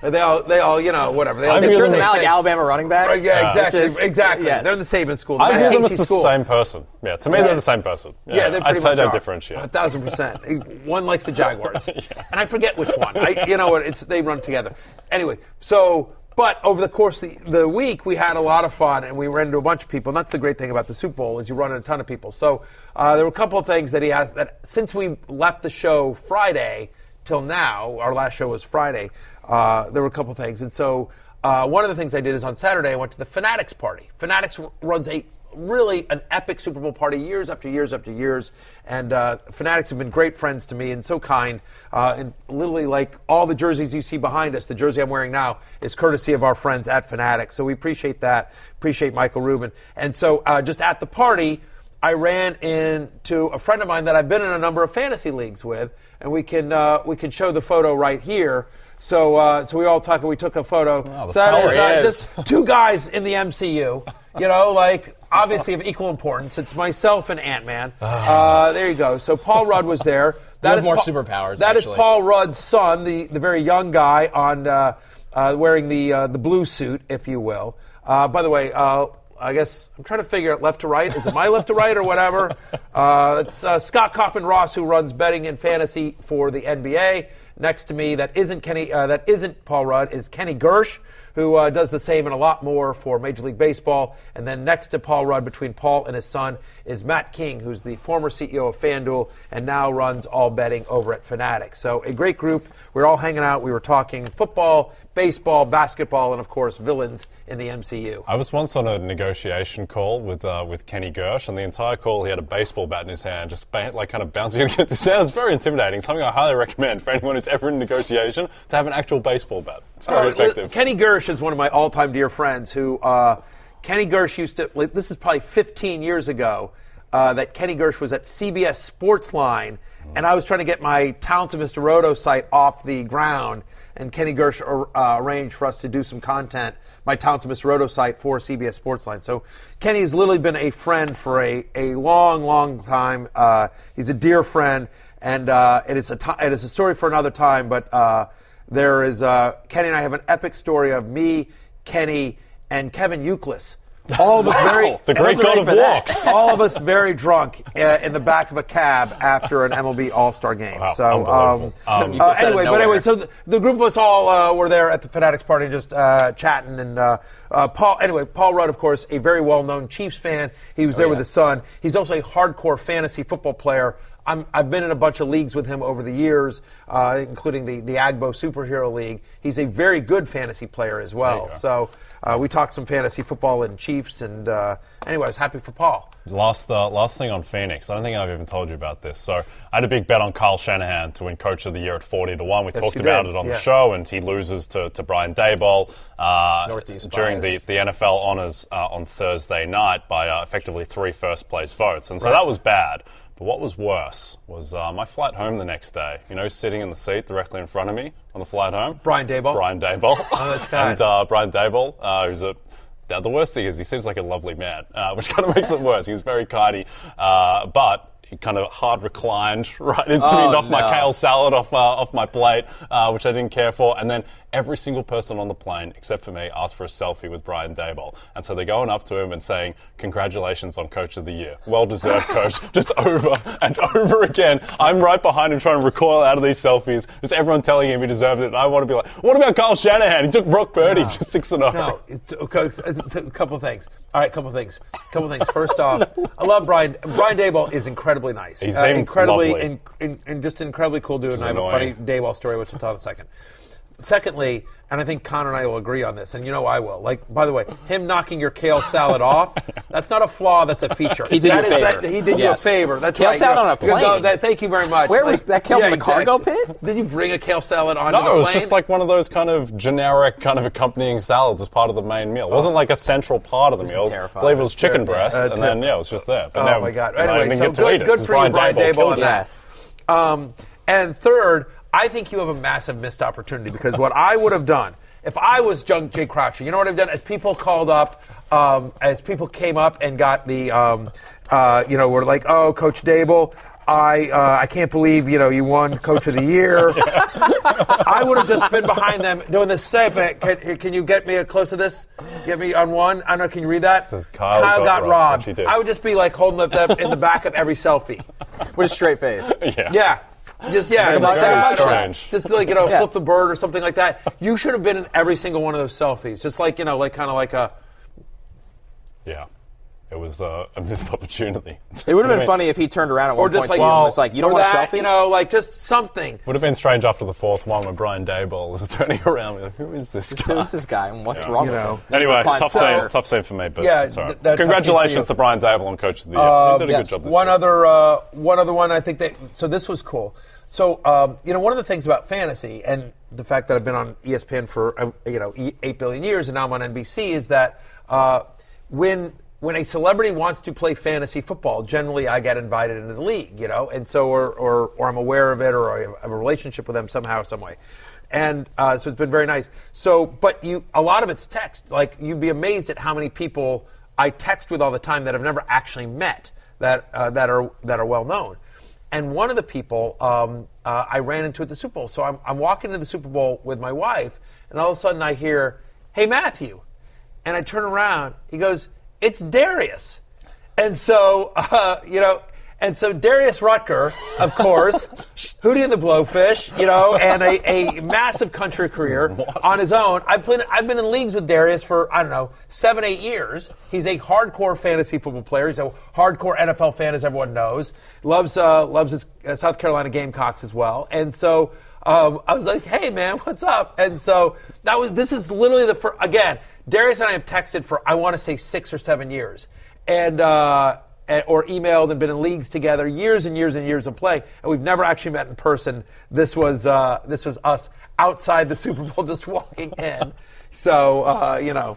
they all, they all, you know, whatever. They all I they view Sure, them they're not like Alabama running backs. Right, yeah, Yeah. exactly, Which exactly. yes. They're in the same school. I Matt view them as the school. same person. Yeah, to me, they're the same person. Yeah, they I pretty say much don't are. differentiate. A thousand percent. One likes the Jaguars, and I forget which one. I, you know what? It's they run together. Anyway, so but over the course of the, week, we had a lot of fun, and we ran into a bunch of people. And that's the great thing about the Super Bowl is you run into a ton of people. So uh, there were a couple of things that he asked that since we left the show Friday till now, our last show was Friday. Uh, there were a couple of things, and so. Uh, one of the things I did is on Saturday I went to the Fanatics party. Fanatics r- runs a really an epic Super Bowl party years after years after years. And uh, Fanatics have been great friends to me and so kind. Uh, and literally, like all the jerseys you see behind us, the jersey I'm wearing now is courtesy of our friends at Fanatics. So we appreciate that. Appreciate Michael Rubin. And so uh, just at the party, I ran into a friend of mine that I've been in a number of fantasy leagues with, and we can uh, we can show the photo right here. So uh, so we all talk. We took a photo. Wow, the so that is, uh, is. just two guys in the MCU. You know, like obviously of equal importance. It's myself and Ant Man. Uh, there you go. So Paul Rudd was there. That is more Paul- superpowers, That is actually. Paul Rudd's son, the, the very young guy on uh, uh, wearing the uh, the blue suit, if you will. Uh, by the way, uh, I guess I'm trying to figure out left to right. Is it my left to right or whatever? Uh, it's uh, Scott Kaufman Ross who runs betting and fantasy for the NBA. Next to me, that isn't Kenny. Uh, that isn't Paul Rudd. Is Kenny Gersh, who uh, does the same and a lot more for Major League Baseball. And then next to Paul Rudd, between Paul and his son, is Matt King, who's the former CEO of FanDuel and now runs all betting over at Fanatics. So a great group. We're all hanging out. We were talking football, baseball, basketball, and of course villains in the MCU. I was once on a negotiation call with uh, with Kenny Gersh, and the entire call he had a baseball bat in his hand, just ba- like kind of bouncing against his hand. It was very intimidating. Something I highly recommend for anyone who's ever in negotiation to have an actual baseball bat. It's very Uh, effective. Kenny Gersh is one of my all-time dear friends. Who uh, Kenny Gersh used to. Like, this is probably 15 years ago uh, that Kenny Gersh was at CBS Sportsline, and I was trying to get my Talented Mr. Roto site off the ground, and Kenny Gersh uh, arranged for us to do some content. My Talented Mr. Roto site for CBS Sportsline. So Kenny's literally been a friend for a, a long, long time. Uh, he's a dear friend, and uh, it's a it is a story for another time. But uh, there is uh, Kenny and I have an epic story of me, Kenny, and Kevin Euclid. All of us very the great god of walks. all of us very drunk uh, in the back of a cab after an MLB All Star game. Wow, so, um, Um, uh, just said it anyway, but anyway, so the, the group of us all uh, were there at the Fanatics party, just uh, chatting. And uh, uh, Paul, anyway, Paul Rudd, of course, a very well-known Chiefs fan. He was there with yeah. his son. He's also a hardcore fantasy football player. I'm, I've been in a bunch of leagues with him over the years, uh, including the the Agbo Superhero League. He's a very good fantasy player as well. So uh, we talked some fantasy football and Chiefs. And uh, anyway, I was happy for Paul. Last, uh, last thing on Phoenix. I don't think I've even told you about this. So I had a big bet on Kyle Shanahan to win Coach of the Year at forty to one. We Yes, talked about did. it on Yeah. the show, and he loses to, to Brian Daboll uh, during the, the NFL honors uh, on Thursday night by uh, effectively three first place votes, and so that was bad. But what was worse was uh, my flight home the next day. You know, sitting in the seat directly in front of me on the flight home. Brian Daboll? Brian Daboll. Oh, that's bad. and uh, Brian Daboll, uh, who's a now, the worst thing is he seems like a lovely man, uh, which kind of makes it worse. He's very kidy, uh, but he kind of hard reclined right into Oh, me, knocked my kale salad off uh, off my plate, uh, which I didn't care for. And then every single person on the plane, except for me, asked for a selfie with Brian Daboll. And so they're going up to him and saying, "Congratulations on Coach of the Year, well deserved, Coach." Just over and over again. I'm right behind him trying to recoil out of these selfies. Just everyone telling him he deserved it. And I want to be like, "What about Kyle Shanahan? He took Brock Purdy to six and oh." No, it's, okay, it's- it's a couple things. All right, a couple things. Couple things. First off, I love Brian. Brian Daboll is incredibly nice. He's Uh, incredibly, and in, in, in just an incredibly cool dude. And I have a funny Daboll story, which I'll tell in a second. Secondly, and I think Connor and I will agree on this, and you know I will. Like, by the way, him knocking your kale salad off, that's not a flaw, that's a feature. He did you a favor. that- he did Yes. you a favor. That's Kale right. salad You know, on a plane? no, that- thank you very much. Where was that kale from the cargo pit? Did you bring a kale salad onto No, the it was plane? just like one of those kind of generic, kind of accompanying salads as part of the main meal. It wasn't like a central part of the is meal. I terrifying. believe it was chicken Ter- breast, uh, and then yeah, it was just there. But Oh now, my God! I Anyway, didn't so get to good, eat it. good 'cause for you, Brian Daboll, killed on it. that. Um, and third, I think you have a massive missed opportunity because what I would have done if I was Jung Jay Croucher, you know what I've done? As people called up, um, as people came up and got the, um, uh, you know, were like, "Oh, Coach Daboll." I uh, I can't believe you know you won Coach of the Year. I would have just been behind them doing this segment. Can, can you get me a close of this? Get me on one. I don't know. Can you read that? Says Kyle got got robbed, robbed. which he did. I would just be like holding up in the back of every selfie. with a straight face. Yeah. Yeah. Just yeah, Like a like, like a mug shot. strange. just like you know, Yeah. flip the bird or something like that. You should have been in every single one of those selfies, just like you know, like kind of like a. Yeah, it was uh, a missed opportunity. It would have I been mean, funny if he turned around at Or one just point like to you and was like, "You don't or want a selfie?" You know, like just something. Would have been strange after the fourth one when Brian Daboll was turning around. Like, Who is this guy? Who's this guy and what's Yeah. wrong You with know. him? Anyway, Reclined tough forward. save, tough save for me, but Yeah, it's all right. th- that- tough save for Congratulations to Brian Daboll on Coach of the Year. Uh, he did a yes. good job this one year. other, uh, one other one. I think that so this was cool. So um, you know, one of the things about fantasy and the fact that I've been on ESPN for uh, you know eight billion years and now I'm on NBC is that uh, when when a celebrity wants to play fantasy football, generally I get invited into the league, you know, and so or or, or I'm aware of it or I have a relationship with them somehow, some way. And uh, so it's been very nice. So, but you, a lot of it's text. Like you'd be amazed at how many people I text with all the time that I've never actually met that uh, that are that are well known. And one of the people um, uh, I ran into at the Super Bowl. So I'm, I'm walking to the Super Bowl with my wife, and all of a sudden I hear, "Hey Matthew," and I turn around. He goes, "It's Darius," and so uh, you know. And so Darius Rucker, of course, Hootie and the Blowfish, you know, and a, a massive country career on his own. I've played, I've been in leagues with Darius for I don't know seven, eight years. He's a hardcore fantasy football player. He's a hardcore NFL fan, as everyone knows. Loves uh, loves his uh, South Carolina Gamecocks as well. And so um, I was like, "Hey, man, what's up?" And so that was this is literally the first. Again, Darius and I have texted for I want to say six or seven years, and. Uh, and- or emailed and been in leagues together years and years and years of play, and we've never actually met in person. This was uh, this was us outside the Super Bowl, just walking in. So uh, you know,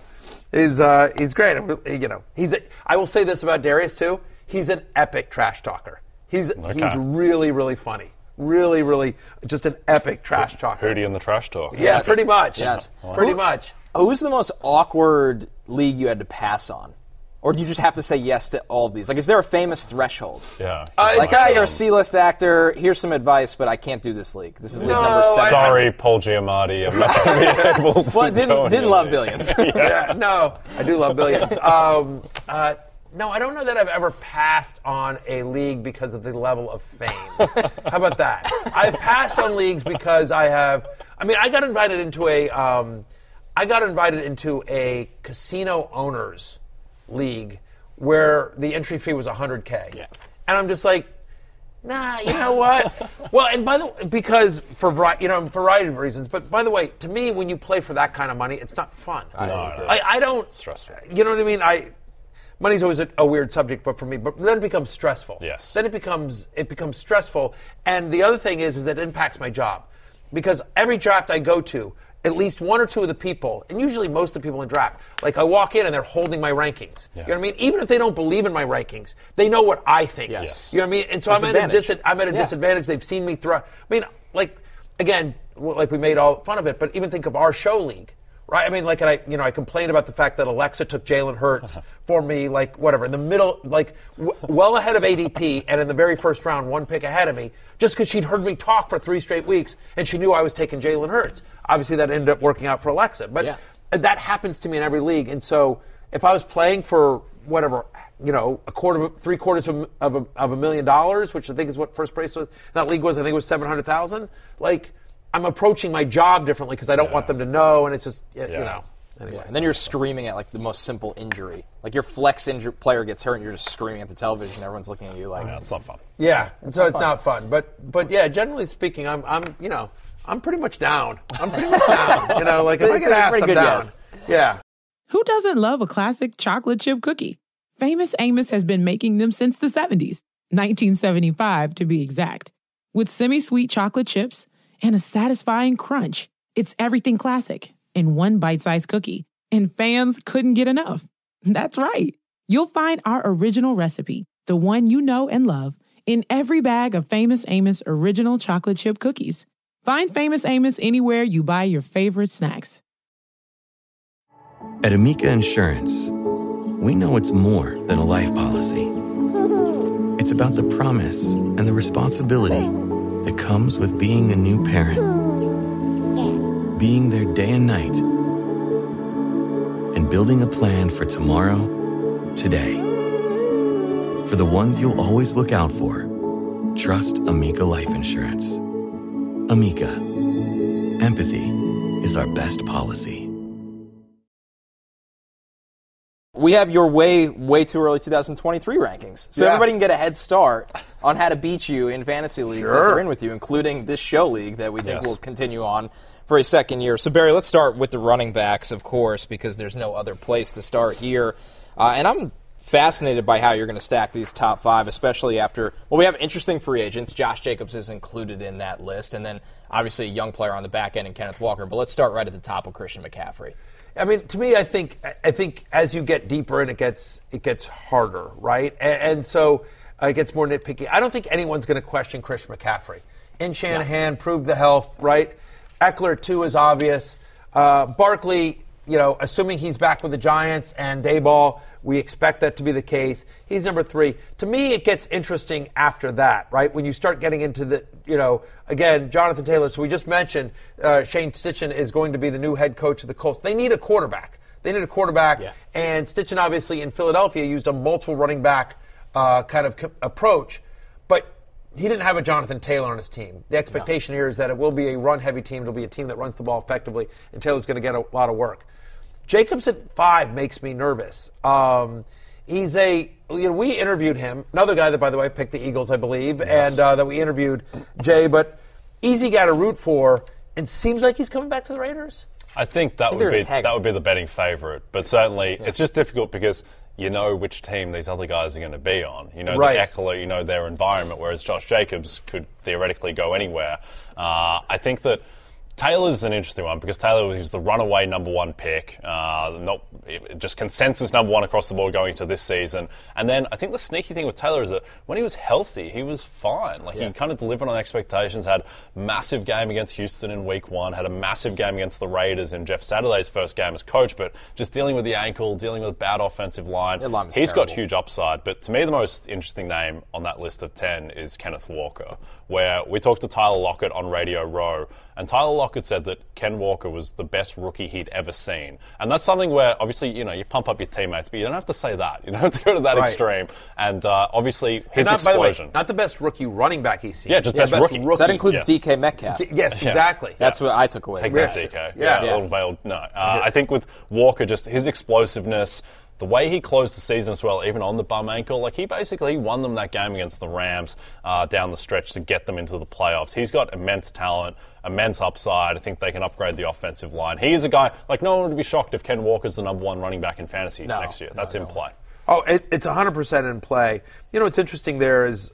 he's uh, he's great. You know, he's. A, I will say this about Darius too. He's an epic trash talker. He's he's really really funny. Really really just an epic trash talker. Hootie and the trash talk. Yeah, Yes. pretty much. Yes. pretty Who- much. Who's the most awkward league you had to pass on? Or do you just have to say yes to all of these? Like, is there a famous threshold? Yeah. Uh, Like, it's- ah, you're a C-list actor. Here's some advice, but I can't do this league. This is league No, number I- seven. Sorry, Paul Giamatti. I'm not going to be able to Well, I didn't, didn't love league. billions. yeah, no, I do love billions. Um, uh, no, I don't know that I've ever passed on a league because of the level of fame. How about that? I've passed on leagues because I have. I mean, I got invited into a. Um, I got invited into a casino owners league where the entry fee was 100k, Yeah. and I'm just like, Nah, you know what? well, and by the way, because for vari- you know, a variety of reasons. But by the way, to me, when you play for that kind of money, it's not fun. I, agree. I, I don't. stressful. You know what I mean? I money's always a, a weird subject, but for me, but then it becomes stressful. Yes. Then it becomes it becomes stressful, and the other thing is, is it impacts my job because every draft I go to, at least one or two of the people, and usually most of the people in draft, like I walk in and they're holding my rankings. You know what I mean? Even if they don't believe in my rankings, they know what I think. Yes. You know what I mean? And so I'm at, a dis- I'm at a Yeah. disadvantage. They've seen me throw. I mean, like again, like we made all fun of it, but even think of our show league. Right, I mean, like, and I, you know, I complained about the fact that Alexa took Jalen Hurts for me, like, whatever, in the middle, like, w- well ahead of ADP, and in the very first round, one pick ahead of me, just because she'd heard me talk for three straight weeks, and she knew I was taking Jalen Hurts. Obviously, that ended up working out for Alexa, but Yeah. that happens to me in every league, and so if I was playing for whatever, you know, a quarter, of, three quarters of, of, a, of a million dollars, which I think is what first place was, that league was, I think it was seven hundred thousand. Like, I'm approaching my job differently because I don't want them to know, and it's just, y- you Yeah. know. Anyway. And then you're screaming at like the most simple injury. Like your flex injury player gets hurt and you're just screaming at the television. Everyone's looking at you like, Yeah, it's not fun. Yeah, and so it's not fun. But but yeah, generally speaking, I'm I'm you know I'm pretty much down. I'm pretty much down. You know, like if I It's get a asked, I'm good down. yes. Yeah. Who doesn't love a classic chocolate chip cookie? Famous Amos has been making them since the 70s, 1975 to be exact. With semi sweet chocolate chips and a satisfying crunch, it's everything classic in one bite sized cookie, and fans couldn't get enough. That's right. You'll find our original recipe, the one you know and love, in every bag of Famous Amos original chocolate chip cookies. Find Famous Amos anywhere you buy your favorite snacks. At Amica Insurance, we know it's more than a life policy. It's about the promise and the responsibility that comes with being a new parent, being there day and night, and building a plan for tomorrow, today. For the ones you'll always look out for, trust Amica Life Insurance. Amica, empathy is our best policy. we have your way, way too early 2023 rankings. So Yeah. everybody can get a head start on how to beat you in fantasy leagues that Sure. they're in with you, including this show league that we think Yes. will continue on for a second year. So, Berry, let's start with the running backs, of course, because there's no other place to start here. Uh, and I'm fascinated by how you're going to stack these top five, especially after, well, we have interesting free agents. Josh Jacobs is included in that list. And then, obviously, a young player on the back end in Kenneth Walker. But let's start right at the top with Christian McCaffrey. I mean, to me, I think I think as you get deeper and it gets it gets harder, right? And, and so uh, it gets more nitpicky. I don't think anyone's going to question Christian McCaffrey. In Shanahan proved the health, right? Ekeler too is obvious. Uh, Barkley, you know, assuming he's back with the Giants and Daboll, we expect that to be the case. He's number three. To me, it gets interesting after that, right? When you start getting into the, you know, again, Jonathan Taylor. So we just mentioned uh, Shane Steichen is going to be the new head coach of the Colts. They need a quarterback. They need a quarterback. Yeah. And Steichen, obviously, in Philadelphia, used a multiple running back uh, kind of co- approach. But he didn't have a Jonathan Taylor on his team. The expectation here is that it will be a run heavy team. It'll be a team that runs the ball effectively, and Taylor's going to get a lot of work. Jacobs at five makes me nervous. Um, he's a, you know, we interviewed him, another guy that, by the way, picked the Eagles, I believe, and uh, that we interviewed, Jay, but easy guy to root for, and seems like he's coming back to the Raiders. I think that they're would be that would be the betting favourite, but certainly it's just difficult because you know which team these other guys are going to be on. You know Right. the Ekeler, you know their environment, whereas Josh Jacobs could theoretically go anywhere. Uh, I think that. Taylor's an interesting one because Taylor was the runaway number one pick, uh, not just consensus number one across the board going into this season. And then I think the sneaky thing with Taylor is that when he was healthy, he was fine. Like he kind of delivered on expectations. Had massive game against Houston in Week One. Had a massive game against the Raiders in Jeff Saturday's first game as coach. But just dealing with the ankle, dealing with a bad offensive line, line he's got huge upside. But to me, the most interesting name on that list of 10 is Kenneth Walker, where we talked to Tyler Lockett on Radio Row, and Tyler Lockett said that Ken Walker was the best rookie he'd ever seen. And that's something where, obviously, you know, you pump up your teammates, but you don't have to say that. You don't have to go to that Right. extreme. And uh, obviously, his not, by the way, explosion. not the best rookie running back he's seen. Yeah, just best rookie. So that includes Yes. DK Metcalf. Yes, exactly. That's what I took away. Take from that. DK. Yeah. a Yeah. little veiled. No, uh, I think with Walker, just his explosiveness, the way he closed the season as well, even on the bum ankle, like he basically won them that game against the Rams uh, down the stretch to get them into the playoffs. He's got immense talent, immense upside. I think they can upgrade the offensive line. He is a guy like no one would be shocked if Ken Walker's the number one running back in fantasy No, next year. no, That's in no. play. Oh, it, it's 100% in play. You know what's interesting there is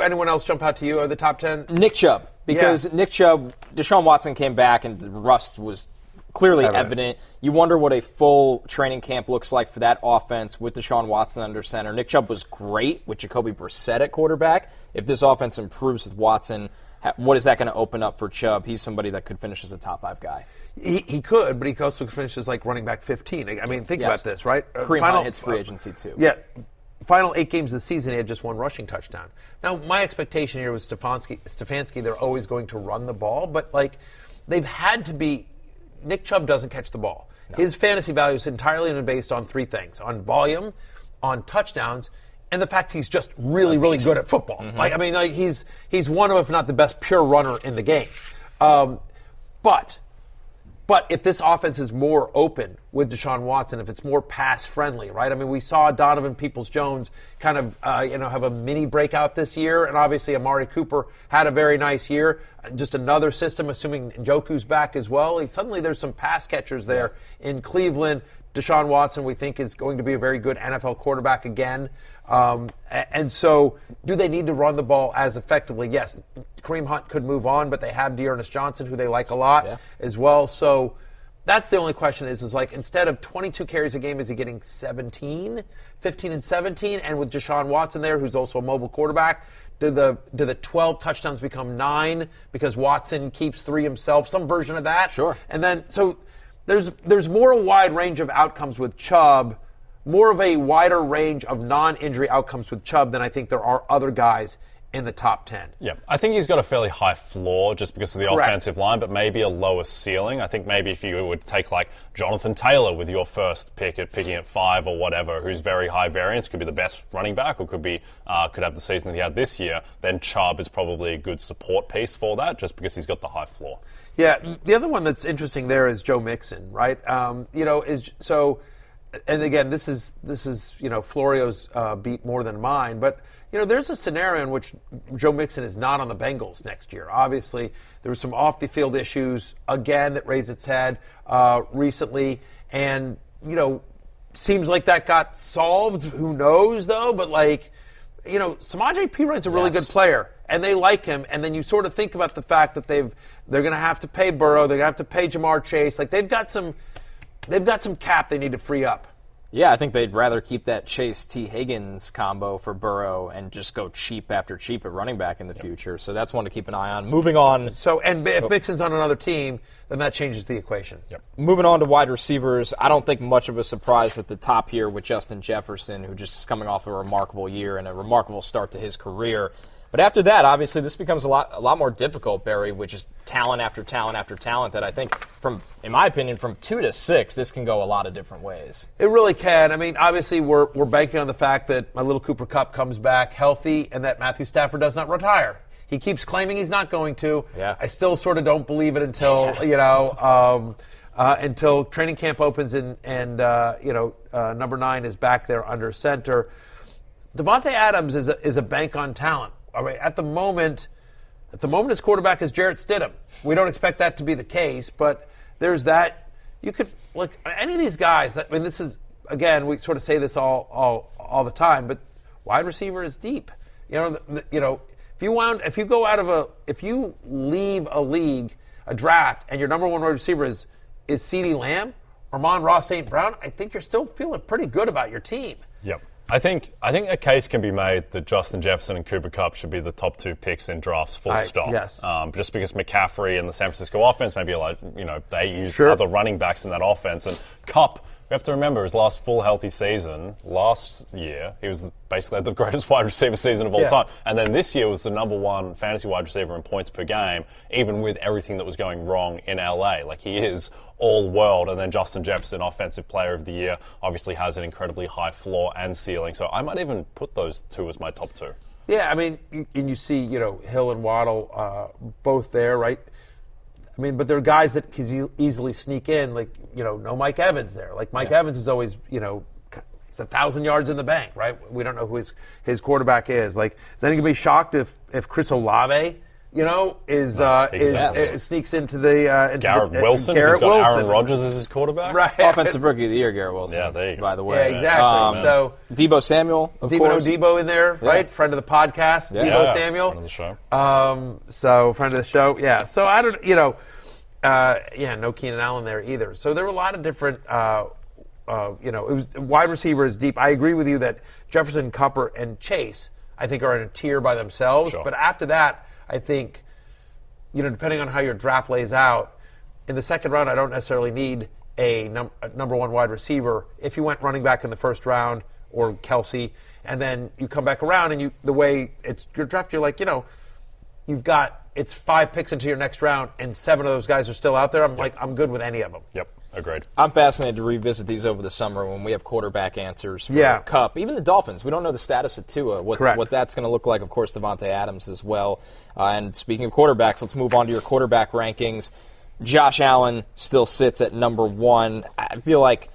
anyone else jump out to you? Are the top 10? Nick Chubb, because Yeah. Nick Chubb, Deshaun Watson came back and rust was clearly Evident. evident. You wonder what a full training camp looks like for that offense with Deshaun Watson under center. Nick Chubb was great with Jacoby Brissett at quarterback. If this offense improves with Watson, what is that going to open up for Chubb? He's somebody that could finish as a top five guy. He, he could, but he could also finishes like running back 15. I mean, think Yes. about this, right? Uh, Kareem Hunt hits free agency, too. Yeah. Final eight games of the season, he had just one rushing touchdown. Now, my expectation here was Stefanski, Stefanski, they're always going to run the ball, but like they've had to be. Nick Chubb doesn't catch the ball. His fantasy value is entirely based on three things on volume, on touchdowns, and the fact he's just really, really good at football. Mm-hmm. Like, I mean, like he's he's one of, if not the best pure runner in the game. Um, but but if this offense is more open with Deshaun Watson, if it's more pass friendly, right? I mean, we saw Donovan Peoples Jones kind of, uh, you know, have a mini breakout this year, and obviously Amari Cooper had a very nice year. Just another system, assuming Njoku's back as well. Suddenly, there's some pass catchers there in Cleveland. Deshaun Watson, we think, is going to be a very good NFL quarterback again. Um, and so, do they need to run the ball as effectively? Yes. Kareem Hunt could move on, but they have D'Ernest Johnson, who they like a lot Yeah. as well. So that's the only question is, is like instead of 22 carries a game, is he getting 17, 15 and 17? And with Deshaun Watson there, who's also a mobile quarterback, do the do the 12 touchdowns become nine because Watson keeps three himself? Some version of that. Sure. And then so there's there's more a wide range of outcomes with Chubb, more of a wider range of non-injury outcomes with Chubb than I think there are other guys in the top 10. Yeah, I think he's got a fairly high floor just because of the Correct. offensive line, but maybe a lower ceiling. I think maybe if you would take like Jonathan Taylor with your first pick at picking at five or whatever, who's very high variance, could be the best running back or could be uh, could have the season that he had this year. Then Chubb is probably a good support piece for that, just because he's got the high floor. Yeah, the other one that's interesting there is Joe Mixon, right? Um, you know, is so, and again, this is this is you know Florio's uh, beat more than mine, but you know, there's a scenario in which Joe Mixon is not on the Bengals next year. Obviously, there were some off the field issues again that raised its head uh, recently, and you know, seems like that got solved. Who knows though? But like, you know, Samaje Perine's a really Yes. good player, and they like him. And then you sort of think about the fact that they've they're going to have to pay Burrow, they're going to have to pay Ja'Marr Chase. Like they've got some they've got some cap they need to free up. Yeah, I think they'd rather keep that Chase Tee Higgins combo for Burrow and just go cheap after cheap at running back in the future. So that's one to keep an eye on. Moving on. So, and if oh. Mixon's on another team, then that changes the equation. Yep. Moving on to wide receivers, I don't think much of a surprise at the top here with Justin Jefferson, who just is coming off a remarkable year and a remarkable start to his career. But after that, obviously, this becomes a lot, a lot more difficult, Berry, which is talent after talent after talent. That I think, from, in my opinion, from two to six, this can go a lot of different ways. It really can. I mean, obviously, we're, we're banking on the fact that my little Cooper Kupp comes back healthy and that Matthew Stafford does not retire. He keeps claiming he's not going to. Yeah. I still sort of don't believe it until, you know, um, uh, until training camp opens and, and uh, you know, uh, number nine is back there under center. Davante Adams is a, is a bank on talent. All right, at the moment, at the moment, his quarterback is Jarrett Stidham. We don't expect that to be the case, but there's that. You could look any of these guys. That I mean, this is again, we sort of say this all all all the time, but wide receiver is deep. You know, the, the- you know, if you wound, if you go out of a, if you leave a league, a draft, and your number one wide receiver is is CeeDee Lamb or Mon Ross St. Brown, I think you're still feeling pretty good about your team. Yep. I think I think a case can be made that Justin Jefferson and Cooper Kupp should be the top two picks in drafts. Full I- stop. yes. Um, just because McCaffrey and the San Francisco offense, maybe like you know they use Sure. other running backs in that offense. And Kupp, we have to remember his last full healthy season last year. He was basically the greatest wide receiver season of all Yeah. time. And then this year was the number one fantasy wide receiver in points per game, even with everything that was going wrong in LA. Like he is all world. And then Justin Jefferson, offensive player of the year, obviously has an incredibly high floor and ceiling. So I might even put those two as my top two. Yeah, I mean, and you see, you know, Hill and Waddle uh, both there, right? I mean, but there are guys that can easily sneak in, like you know, no Mike Evans there. Like Mike Evans is always, you know, he's a thousand yards in the bank, right? We don't know who his his quarterback is. Like, is be shocked if if Chris Olave you know, is uh, he is, uh, sneaks into the uh, into Garrett the, uh, Wilson. Garrett he's got Wilson. Aaron Rodgers as his quarterback. Right. Offensive Rookie of the Year, Garrett Wilson. Yeah, there you go. By the way, Yeah, way, exactly. Um, so Deebo Samuel, of Deebo course. Deebo in there, right? Friend of the podcast, Yeah. Deebo Yeah, Samuel. friend of the show. Um, so friend of the show, yeah. So I don't, you know, uh, yeah, no Keenan Allen there either. So there were a lot of different, uh, uh, you know, it was wide receivers deep. I agree with you that Jefferson, Cupper, and Chase, I think, are in a tier by themselves. Sure. But after that, I think, you know, depending on how your draft lays out, in the second round, I don't necessarily need a, num- a number one wide receiver. If you went running back in the first round or Kelce, and then you come back around and you the way it's your draft, you're like, you know, you've got it's five picks into your next round, and seven of those guys are still out there. I'm like, I'm good with any of them. Yep, agreed. I'm fascinated to revisit these over the summer when we have quarterback answers for Yeah. Kupp. Even the Dolphins, we don't know the status of Tua, what, Correct. what that's going to look like. Of course, Davante Adams as well. Uh, and speaking of quarterbacks, let's move on to your quarterback rankings. Josh Allen still sits at number one. I feel like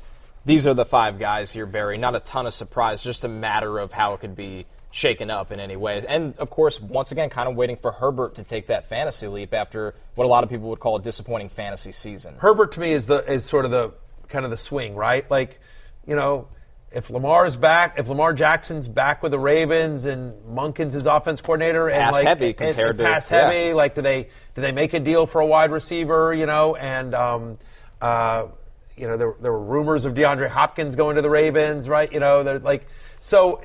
these are the five guys here, Berry. Not a ton of surprise, just a matter of how it could be shaken up in any way. And of course, once again, kind of waiting for Herbert to take that fantasy leap after what a lot of people would call a disappointing fantasy season. Herbert to me is the is sort of the kind of the swing, right? Like, you know, if Lamar's back, if Lamar Jackson's back with the Ravens and Monken's his offense coordinator, and Pass like heavy and- compared and to- pass yeah. heavy, like do they do they make a deal for a wide receiver? You know, and um, uh, you know there, there were rumors of DeAndre Hopkins going to the Ravens, right? You know, they're like so.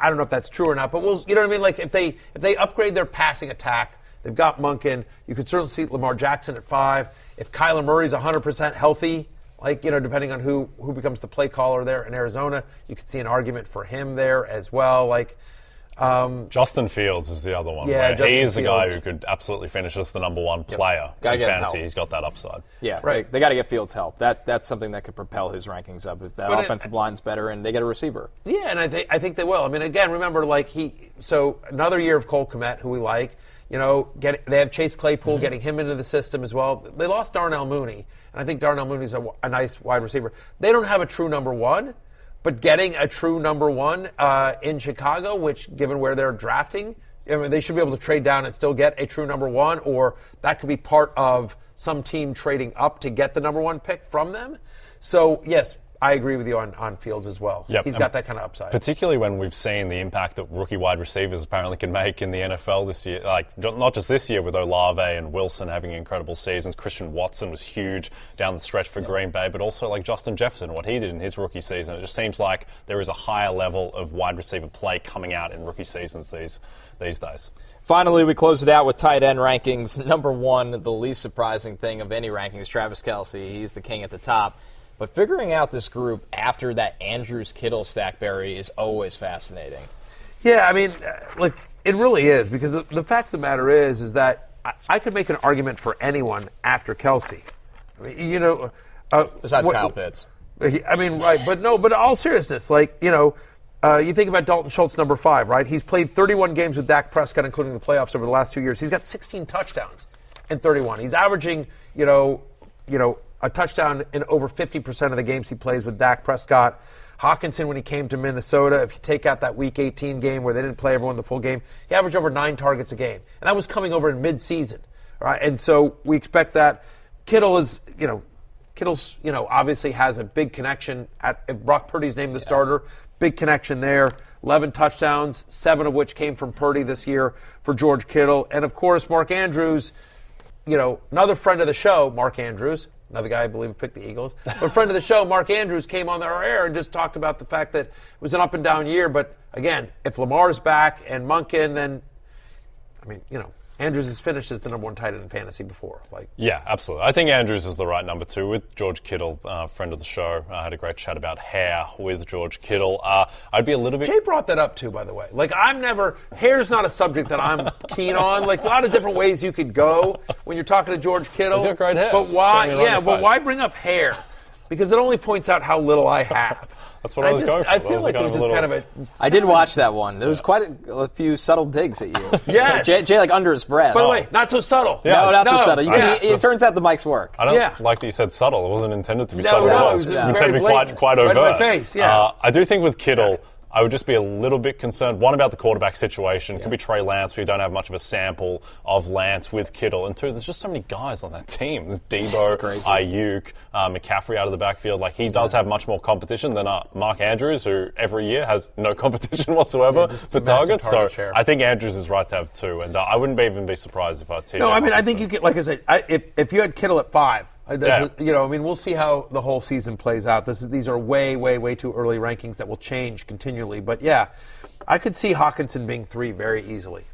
I don't know if that's true or not, but we'll, you know what I mean. Like if they if they upgrade their passing attack, they've got Monken. You could certainly see Lamar Jackson at five. If Kyler Murray's 100 percent healthy, like you know, depending on who who becomes the play caller there in Arizona, you could see an argument for him there as well. Like, um, Justin Fields is the other one. Yeah, where he Justin is a guy who could absolutely finish as the number one player Gotta in get fantasy. help. He's got that upside. Yeah, Right. They, they got to get Fields help. That that's something that could propel his rankings up if that But it- offensive line's better and they get a receiver. Yeah, and I think I think they will. I mean, again, remember, like he. So another year of Cole Kmet, who we like. You know, get they have Chase Claypool Mm-hmm. getting him into the system as well. They lost Darnell Mooney, and I think Darnell Mooney's a, a nice wide receiver. They don't have a true number one, but getting a true number one uh, in Chicago, which given where they're drafting, I mean, they should be able to trade down and still get a true number one, or that could be part of some team trading up to get the number one pick from them. So yes, I agree with you on, on Fields as well. Yep, He's and got that kind of upside. Particularly when we've seen the impact that rookie wide receivers apparently can make in the NFL this year. Like not just this year with Olave and Wilson having incredible seasons. Christian Watson was huge down the stretch for Green Bay, but also like Justin Jefferson, what he did in his rookie season. It just seems like there is a higher level of wide receiver play coming out in rookie seasons these these days. Finally, we close it out with tight end rankings. Number one, the least surprising thing of any rankings, Travis Kelce. He's the king at the top. But figuring out this group after that Andrews Kittle stackberry is always fascinating. Yeah, I mean, uh, look, it really is because the, the fact of the matter is, is that I, I could make an argument for anyone after Kelce. I mean, you know, uh, Besides what- Kyle Pitts. I mean, right, but no, but all seriousness, like you know, uh, you think about Dalton Schultz, number five, right? He's played 31 games with Dak Prescott, including the playoffs over the last two years. He's got 16 touchdowns in 31. He's averaging, you know, you know, a touchdown in over 50% of the games he plays with Dak Prescott. Hockenson, when he came to Minnesota, if you take out that Week 18 game where they didn't play everyone the full game, he averaged over nine targets a game, and that was coming over in mid-season, right? And so we expect that. Kittle is, you know, Kittle's, you know, obviously has a big connection. At if Brock Purdy's named the starter, big connection there. 11 touchdowns, seven of which came from Purdy this year for George Kittle, and of course Mark Andrews. You know, another friend of the show, Mark Andrews, another guy I believe picked the Eagles, but a friend of the show, Mark Andrews, came on our air and just talked about the fact that it was an up and down year. But again, if Lamar's back and Monken, then I mean, you know, Andrews has finished as the number one tight end in fantasy before. Like, Yeah, absolutely. I think Andrews is the right number two with George Kittle, uh, friend of the show. I had a great chat about hair with George Kittle. Uh, I'd be a little bit. Jay brought that up too, by the way. Like I'm never hair's not a subject that I'm keen on. Like a lot of different ways you could go when you're talking to George Kittle. He's got great hair. But why? Yeah, but why bring up hair? Because it only points out how little I have. That's what I was just, going for. I That feel was like kind it was of a just kind of a. I did watch that one. There was quite a, a few subtle digs at you. Yes. Jay, Jay like under his breath. By the way, not so subtle. Yeah. no, not so subtle. You yeah. can, it turns out the mics work. I don't Yeah. like that you said subtle. It wasn't intended to be No, subtle. no, at all. it was It very intended to be quite, blatant. quite Right overt. in my face, yeah. Uh, I do think with Kittle, I would just be a little bit concerned. One about the quarterback situation. It could be Trey Lance. We don't have much of a sample of Lance with Kittle. And two, there's just so many guys on that team. There's Deebo. Aiyuk, uh, McCaffrey out of the backfield. Like he does have much more competition than uh, Mark Andrews, who every year has no competition whatsoever just for targets. target so share. I think Andrews is right to have two, and uh, I wouldn't be even be surprised if uh, TJ No, I mean, I think you get, like I said, I, if, if you had Kittle at five, Yeah. you know, I mean, we'll see how the whole season plays out. This is, these are way, way, way too early rankings that will change continually. But yeah, I could see Hockenson being three very easily.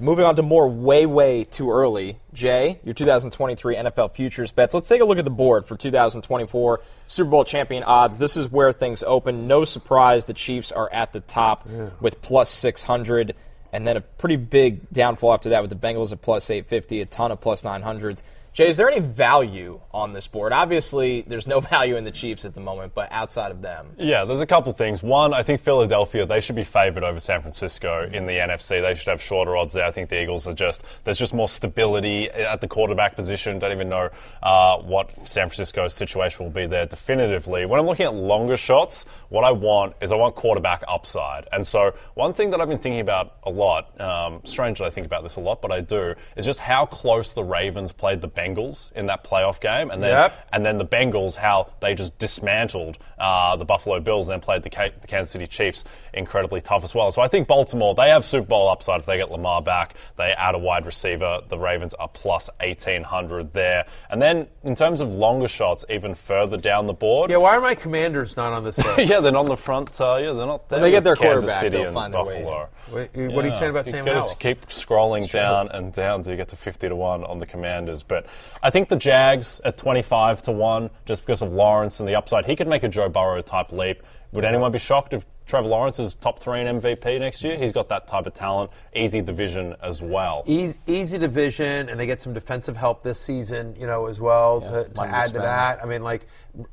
Moving on to more way, way too early. Jay, your 2023 NFL futures bets. Let's take a look at the board for 2024 Super Bowl champion odds. This is where things open. No surprise, the Chiefs are at the top with plus 600, and then a pretty big downfall after that with the Bengals at plus 850, a ton of plus 900s. Jay, is there any value on this board? Obviously, there's no value in the Chiefs at the moment, but outside of them. Yeah, there's a couple things. One, I think Philadelphia, they should be favored over San Francisco in the NFC. They should have shorter odds there. I think the Eagles are just, there's just more stability at the quarterback position. Don't even know uh, what San Francisco's situation will be there definitively. When I'm looking at longer shots, what I want is I want quarterback upside. And so, one thing that I've been thinking about a lot, um, strange that I think about this a lot, but I do, is just how close the Ravens played the Bengals in that playoff game. And then, Yep. and then the Bengals, how they just dismantled uh, the Buffalo Bills and then played the, Ca- the Kansas City Chiefs incredibly tough as well. So I think Baltimore, they have Super Bowl upside if they get Lamar back. They add a wide receiver. The Ravens are plus 1,800 there. And then in terms of longer shots, even further down the board. Yeah, why are my commanders not on this yeah, they're not on the front. Uh, yeah, they're not there. they get their Kansas quarterback, City and find their way. Buffalo. Wait, what are you saying about you Sam Howell? just keep scrolling down and down till you get to 50 to 1 on the Commanders. But I think the Jags at 25 to 1, just because of Lawrence and the upside, he could make a Joe Burrow type leap. Would anyone be shocked if Trevor Lawrence is top three in MVP next year? He's got that type of talent. Easy division as well. Easy, easy division, and they get some defensive help this season, you know, as well to, to to add to that. I mean, like,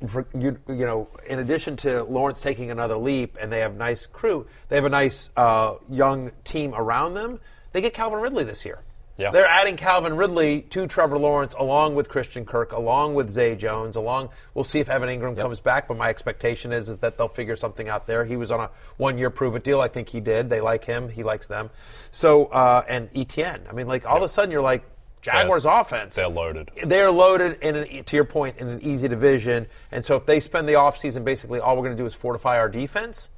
for, you, you know, in addition to Lawrence taking another leap, and they have nice crew, they have a nice uh, young team around them. They get Calvin Ridley this year. Yeah. They're adding Calvin Ridley to Trevor Lawrence along with Christian Kirk, along with Zay Jones, along. We'll see if Evan Engram comes back, but my expectation is is that they'll figure something out there. He was on a one-year prove-it deal. I think he did. They like him. He likes them. So uh, and ETN. I mean, like all of a sudden you're like Jaguars offense. They're loaded. They're loaded in an, to your point in an easy division, and so if they spend the offseason basically all we're going to do is fortify our defense.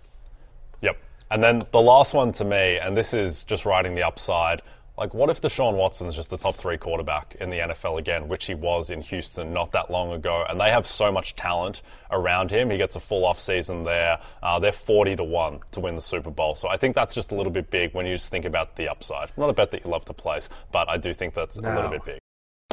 Yep. And then the last one to me, and this is just riding the upside. Like, what if Deshaun Watson's just the top three quarterback in the NFL again, which he was in Houston not that long ago, and they have so much talent around him. He gets a full off season there. Uh, they're forty to one to win the Super Bowl. So I think that's just a little bit big when you just think about the upside. Not a bet that you love to place, but I do think that's a little bit big.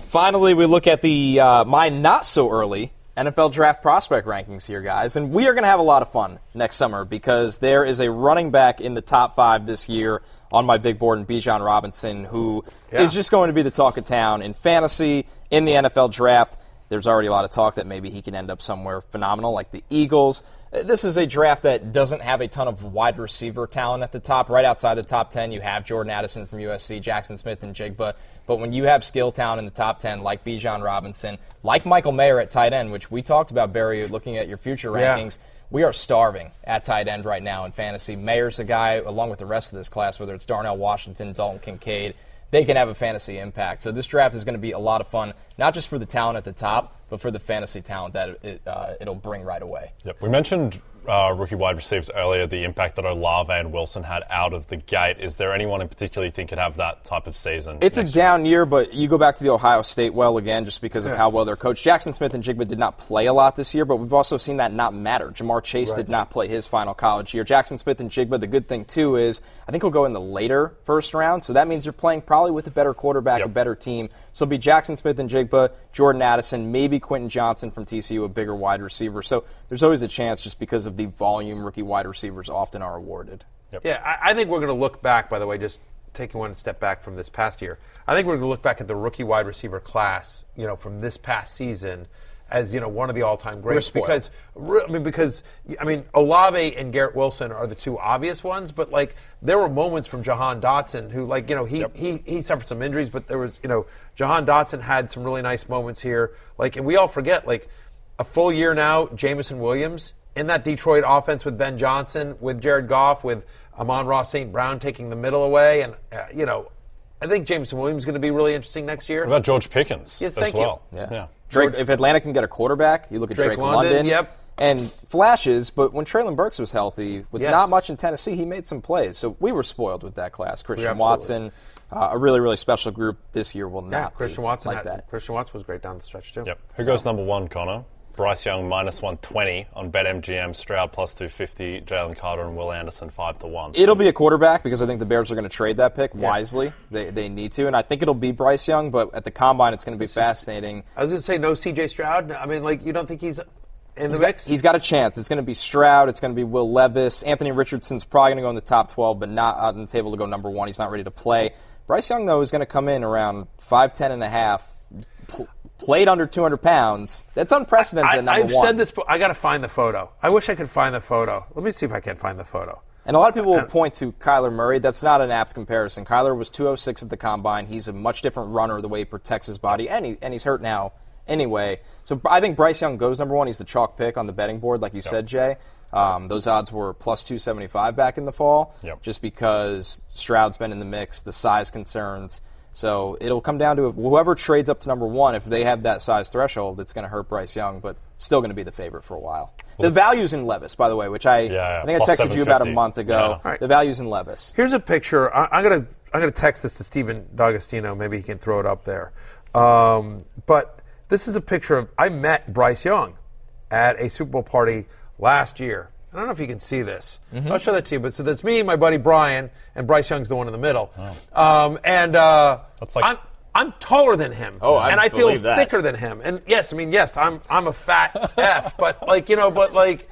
Finally, we look at the uh, my not so early NFL draft prospect rankings here, guys, and we are going to have a lot of fun next summer because there is a running back in the top five this year on my big board in Bijan Robinson who is Yeah. just going to be the talk of town in fantasy in the NFL draft. There's already a lot of talk that maybe he can end up somewhere phenomenal like the Eagles. This is a draft that doesn't have a ton of wide receiver talent at the top. Right outside the top 10, you have Jordan Addison from USC, Jaxon Smith-Njigba. But when you have skill talent in the top 10, like Bijan Robinson, like Michael Mayer at tight end, which we talked about, Berry, looking at your future Yeah. rankings, we are starving at tight end right now in fantasy. Mayer's a guy, along with the rest of this class, whether it's Darnell Washington, Dalton Kincaid, they can have a fantasy impact. So this draft is going to be a lot of fun, not just for the talent at the top, but for the fantasy talent that it, uh, it'll bring right away. Yep. We mentioned uh, rookie wide receivers earlier, the impact that Olave and Wilson had out of the gate. Is there anyone in particular you think could have that type of season? It's a next year? down year, but you go back to the Ohio State well again just because of how well they're coached. Jaxon Smith-Njigba did not play a lot this year, but we've also seen that not matter. Ja'Marr Chase did not play his final college year. Jaxon Smith-Njigba, the good thing too is I think he'll go in the later first round, so that means you're playing probably with a better quarterback, a better team. So it'll be Jaxon Smith-Njigba, Jordan Addison, maybe Quentin Johnston from TCU, a bigger wide receiver. So there's always a chance just because of the volume rookie wide receivers often are awarded. Yeah, I, I think we're going to look back. By the way, just taking one step back from this past year, I think we're going to look back at the rookie wide receiver class, you know, from this past season, as you know, one of the all-time greats. Because, I mean, because I mean, Olave and Garrett Wilson are the two obvious ones, but like there were moments from Jahan Dotson who, like, you know, he he he suffered some injuries, but there was, you know, Jahan Dotson had some really nice moments here. Like, and we all forget, like, a full year now, Jameson Williams in that Detroit offense with Ben Johnson, with Jared Goff, with Amon-Ra St. Brown taking the middle away, and uh, you know, I think Jameson Williams is going to be really interesting next year. What about George Pickens Yes, as thank you. well? Yeah. Drake, if Atlanta can get a quarterback, you look at Drake Drake, London, London, yep. and flashes. But when Treylon Burks was healthy, with Yes. not much in Tennessee, he made some plays. So we were spoiled with that class. Christian Watson, uh, a really really special group this year will Yeah, not. Christian be Watson like had, that. Christian Watson was great down the stretch too. Yep. Who goes number one, Connor? Bryce Young minus 120 on BetMGM, Stroud plus 250, Jalen Carter and Will Anderson 5 to 1. It'll be a quarterback because I think the Bears are going to trade that pick wisely. They, they need to, and I think it'll be Bryce Young. But at the combine, it's going to be fascinating. I was going to say no C.J. Stroud. I mean, like you don't think he's in the He's got, mix? he's got a chance. It's going to be Stroud. It's going to be Will Levis. Anthony Richardson's probably going to go in the top 12, but not on the table to go number one. He's not ready to play. Bryce Young, though, is going to come in around 5'10 and a half, pl- played under 200 pounds. That's unprecedented I, at number I've one. said this. I got to find the photo. I wish I could find the photo. Let me see if I can find the photo. And a lot of people will point to Kyler Murray. That's not an apt comparison. Kyler was 206 at the combine. He's a much different runner, the way he protects his body, and, he, and he's hurt now anyway. So I think Bryce Young goes number one. He's the chalk pick on the betting board, like you said, Jay. Um, those odds were plus 275 back in the fall, Yep. just because Stroud's been in the mix, the size concerns. So it'll come down to whoever trades up to number one. If they have that size threshold, it's going to hurt Bryce Young, but still going to be the favorite for a while. The value's in Levis, by the way, which I, yeah, I think I texted you about a month ago. Yeah. Right. The value's in Levis. Here's a picture. I, I'm gonna I'm gonna text this to Stephen D'Agostino. Maybe he can throw it up there. Um, but this is a picture of I met Bryce Young at a Super Bowl party last year. I don't know if you can see this. Mm-hmm. I'll show that to you. But so that's me, my buddy Brian, and Bryce Young's the one in the middle. Um, and uh, Oh. That's like- I'm I'm taller than him. Oh, I and I feel that. thicker than him. And yes, I mean yes, I'm I'm a fat f. But like you know, but like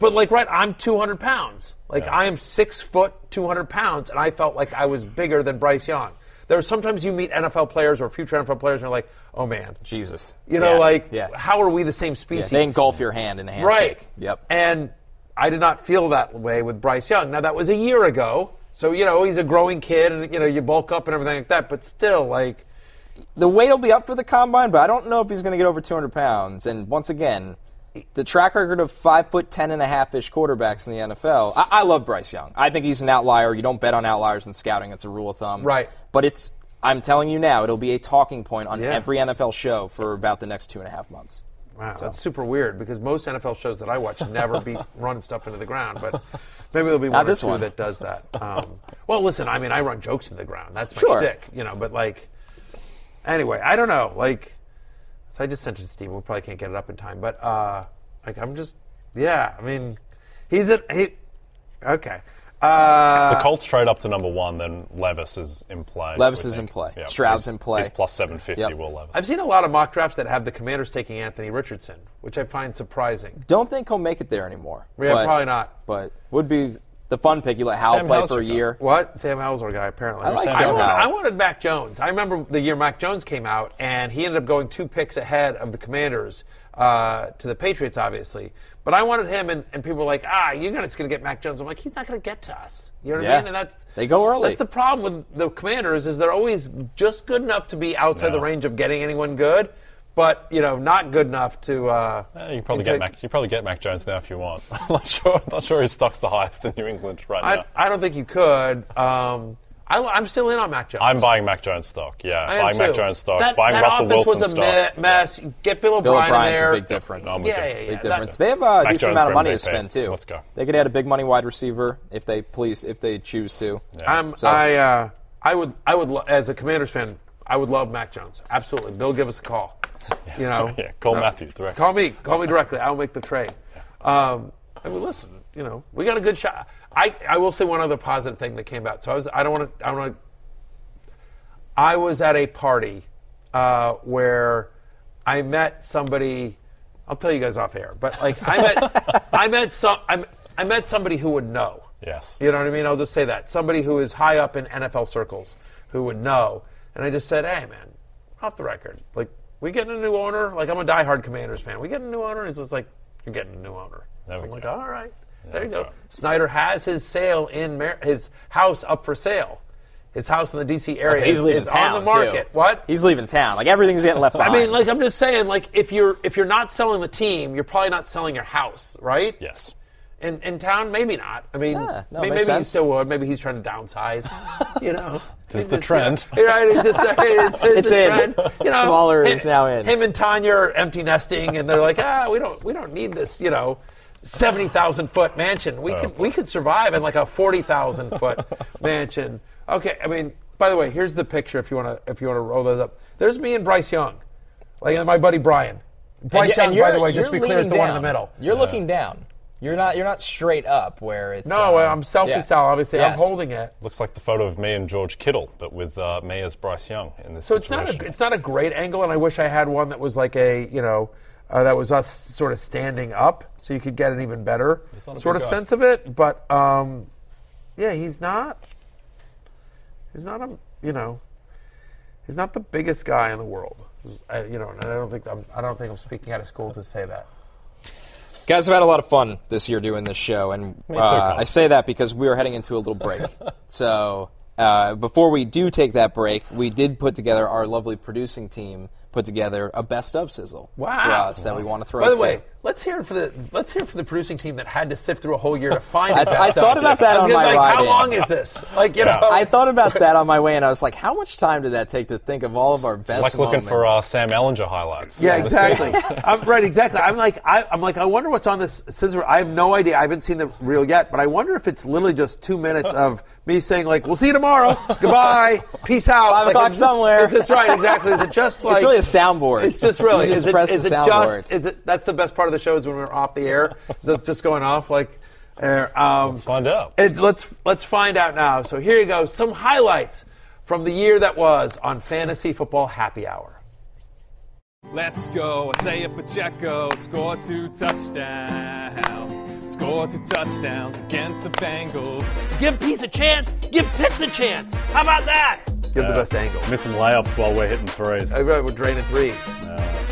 but like, right, I'm 200 pounds. Like, I am six foot, 200 pounds, and I felt like I was bigger than Bryce Young. There are sometimes you meet NFL players or future NFL players, and you're like, oh man, Jesus. you know, Yeah. like, yeah. how are we the same Yeah, species? They engulf your hand in a handshake. right. Yep. And I did not feel that way with Bryce Young. Now that was a year ago, so you know he's a growing kid, and you know you bulk up and everything like that. But still, like, the weight will be up for the combine, but I don't know if he's going to get over 200 pounds. And once again, the track record of five foot ten and a half ish quarterbacks in the NFL. I, I love Bryce Young. I think he's an outlier. You don't bet on outliers in scouting. It's a rule of thumb. Right. But it's. I'm telling you now, it'll be a talking point on Yeah. every NFL show for about the next two and a half months. Wow, that's super weird because most NFL shows that I watch never be running stuff into the ground, but maybe there'll be one or this two one. that does that. Um, well, listen, I mean, I run jokes into the ground. That's my Sure. shtick, you know. But like, anyway, I don't know. Like, so I just sent it to Steve. We probably can't get it up in time, but uh, like, I'm just, yeah. I mean, he's a he. Okay. Uh, the Colts trade up to number one, then Levis is in play. Levis we is in play. Yeah, Stroud's he's- in play. He's plus 750, Yep. Will Levis. I've seen a lot of mock drafts that have the Commanders taking Anthony Richardson, which I find surprising. Don't think he'll make it there anymore. Yeah, but, probably not. But would be the fun pick. You let Howell Sam play Howell's for a your guy. year. What? Sam Howell's our guy, apparently. I like I Sam wanted, I wanted Mac Jones. I remember the year Mac Jones came out, and he ended up going two picks ahead of the Commanders uh, to the Patriots, obviously. But I wanted him, and, and people were like, ah, you're going to get Mac Jones. I'm like, he's not going to get to us. You know what I Yeah. mean? And that's They go early. That's the problem with the Commanders is they're always just good enough to be outside the range of getting anyone good, but you know, not good enough to. Uh, Eh, you probably to- get Mac. You probably get Mac Jones now if you want. I'm not sure. I'm Not sure his stock's the highest in New England right I, now. I don't think you could. Um, I, I'm still in on Mac Jones. I'm buying Mac Jones stock. Yeah, I am buying Mac too. Jones stock. That, buying that Russell offense Wilson was a stock. me- mess. Get Bill Bill O'Brien O'Brien's there. a big difference. No, yeah, yeah, yeah. Big that- difference. They have a Mac decent Jones amount of money to spend too. Let's go. They could add a big money wide receiver if they please, if they choose to. I'm, So- I, uh, I would, I would, as a Commanders fan, I would love Mac Jones. Absolutely. Bill, give us a call. You know, Yeah, call Uh, Matthew directly. Call me. Call me directly. I'll make the trade. Um, I mean, listen. You know, we got a good shot. I, I will say one other positive thing that came out. So I was, I don't want to, I don't want to. I was at a party uh, where I met somebody. I'll tell you guys off air, but like I met, I met some, I, I met somebody who would know. Yes. You know what I mean? I'll just say that. Somebody who is high up in NFL circles who would know. And I just said, hey, man, off the record, like, we getting a new owner? Like, I'm a diehard Commanders fan. We getting a new owner? He's just like, you're getting a new owner. There so I'm like, go. all right. there you go. right. Snyder has his sale in Mar- his house up for sale. his house in the DC area So he's is, leaving is town on the market. too. What? He's leaving town. Like everything's getting left behind. I mean, like I'm just saying, like if you're if you're not selling the team, you're probably not selling your house, right? Yes. In in town, maybe not. I mean, Yeah, no, maybe, maybe he still would. Maybe he's trying to downsize. you know, This is the trend. You know, right? It's just it's, it's, It's in. Trend. You know, Smaller him, is now in. Him and Tanya are empty nesting, and they're like, ah, we don't we don't need this. You know. Seventy thousand foot mansion. We could we could survive in like a forty thousand foot mansion. Okay, I mean, by the way, here's the picture. If you want to if you want to roll those up, there's me and Bryce Young, like and my buddy Brian. Bryce And Young, by the way, just to be clear, is the leaning one in the middle. You're looking down. You're not. You're not straight up where it's. No, um, I'm selfie yeah. style. Obviously, I'm holding it. Looks like the photo of me and George Kittle, but with uh, me as Bryce Young in this So it's not a it's not a great angle, and I wish I had one that was like a you know uh, that was us sort of standing up, so you could get an even better sort of guy. sense of it. But um, yeah, he's not. He's not a you know. He's not the biggest guy in the world. I, you know, and I don't think I'm, I don't think I'm speaking out of school to say that. Guys, have had a lot of fun this year doing this show, and uh. I say that because we are heading into a little break. so uh, before we do take that break, we did put together our lovely producing team put together a best of sizzle Wow. for us that we want to throw. By the to. way, let's hear it for the let's hear it for the producing team that had to sift through a whole year to find it. That's- I thought about that on my be like, How in. long is this? Like you know, I thought about that on my way, and I was like, "How much time did that take to think of all of our best?" like looking for uh, Sam Ehlinger highlights. Yeah, exactly. I'm right, exactly. I'm like, I, I'm like, I wonder what's on this scissor. I have no idea. I haven't seen the reel yet, but I wonder if it's literally just two minutes of me saying like, "We'll see you tomorrow. Goodbye. Peace out." Five Like, o'clock it's just- somewhere. It's just right, exactly. Is it just like it's really a soundboard. It's just really. You just is it, press is the it soundboard. just? Is it? That's the best part of the show is when we're off the air. So it's just going off like. Uh, um, Let's find out. it, let's let's find out now. So here you go. Some highlights from the year that was on Fantasy Football Happy Hour. Let's go. Isaiah Pacheco scored two touchdowns. Scored two touchdowns against the Bengals. Give Peace a chance. Give Pitts a chance. How about that? Give the best angle. Missing layups while we're hitting threes. I wrote, we're draining threes.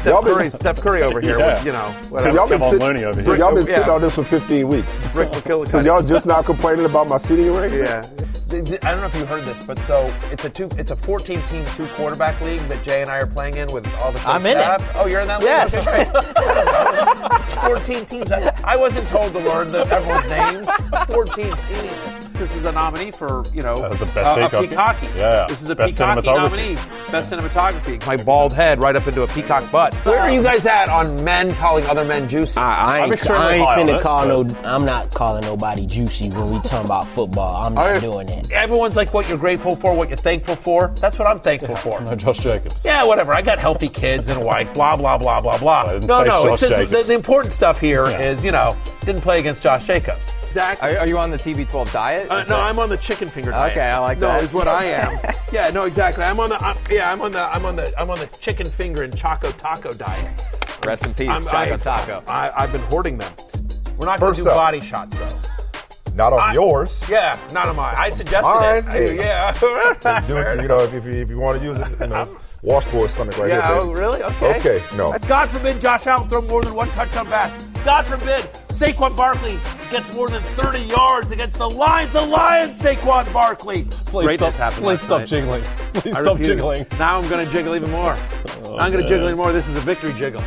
Steph Y'all been- Curry, Steph Curry over here. Yeah. With, you know, So y'all been, sit- Looney over so here. y'all been Yeah. sitting on this for 15 weeks. Rick McKillicuddy. So y'all just now complaining about my sitting rate? Yeah. I don't know if you heard this, but so it's a two, it's a 14 team two quarterback league that Jay and I are playing in with all the I'm in it. Oh, you're in that league. Yes. Okay, great. I don't know. it's 14 teams. I, I wasn't told to learn the, everyone's names. 14 teams. This is a nominee for you know Uh, the best uh, a peacock. peacocky. Yeah. This is a Best peacocky cinematography. nominee. Best cinematography. My bald head right up into a peacock butt. Where are you guys at on men calling other men juicy? I, I I'm ain't, extremely I ain't high finna it, call but- no. I'm not calling nobody juicy when we talking about football. I'm not Are- doing that. Everyone's like what you're grateful for, what you're thankful for. That's what I'm thankful for. Josh Jacobs. Yeah, whatever. I got healthy kids and a wife. Blah blah blah blah blah. didn't No, face no. It's Josh the, the important stuff here is you know didn't play against Josh Jacobs. Exactly. Are, are you on the TB12 diet? Uh, no, that- I'm on the chicken finger diet. Okay, I like that. no, that. is what I am. yeah, no, exactly. I'm on the I'm, yeah, I'm on the I'm on the I'm on the chicken finger and choco taco diet. Rest in peace, I'm, Choco I, Taco. I, I've been hoarding them. We're not going to do up. body shots though. Not on I- yours. Yeah, not on mine. I suggested Mine, it. I- yeah. Do it, you know, if, if, you, if you want to use it, you know, washboard stomach right Yeah, here. oh, really? Okay. Okay, no. Uh, God forbid Josh Allen throw more than one touchdown pass. God forbid Saquon Barkley gets more than 30 yards against the Lions. The Lions, Saquon Barkley. Please Great stop, happened please stop night. jiggling. Please I stop refuse. jiggling. Now I'm going to jiggle even more. Oh, I'm going to jiggle even more. This is a victory jiggle.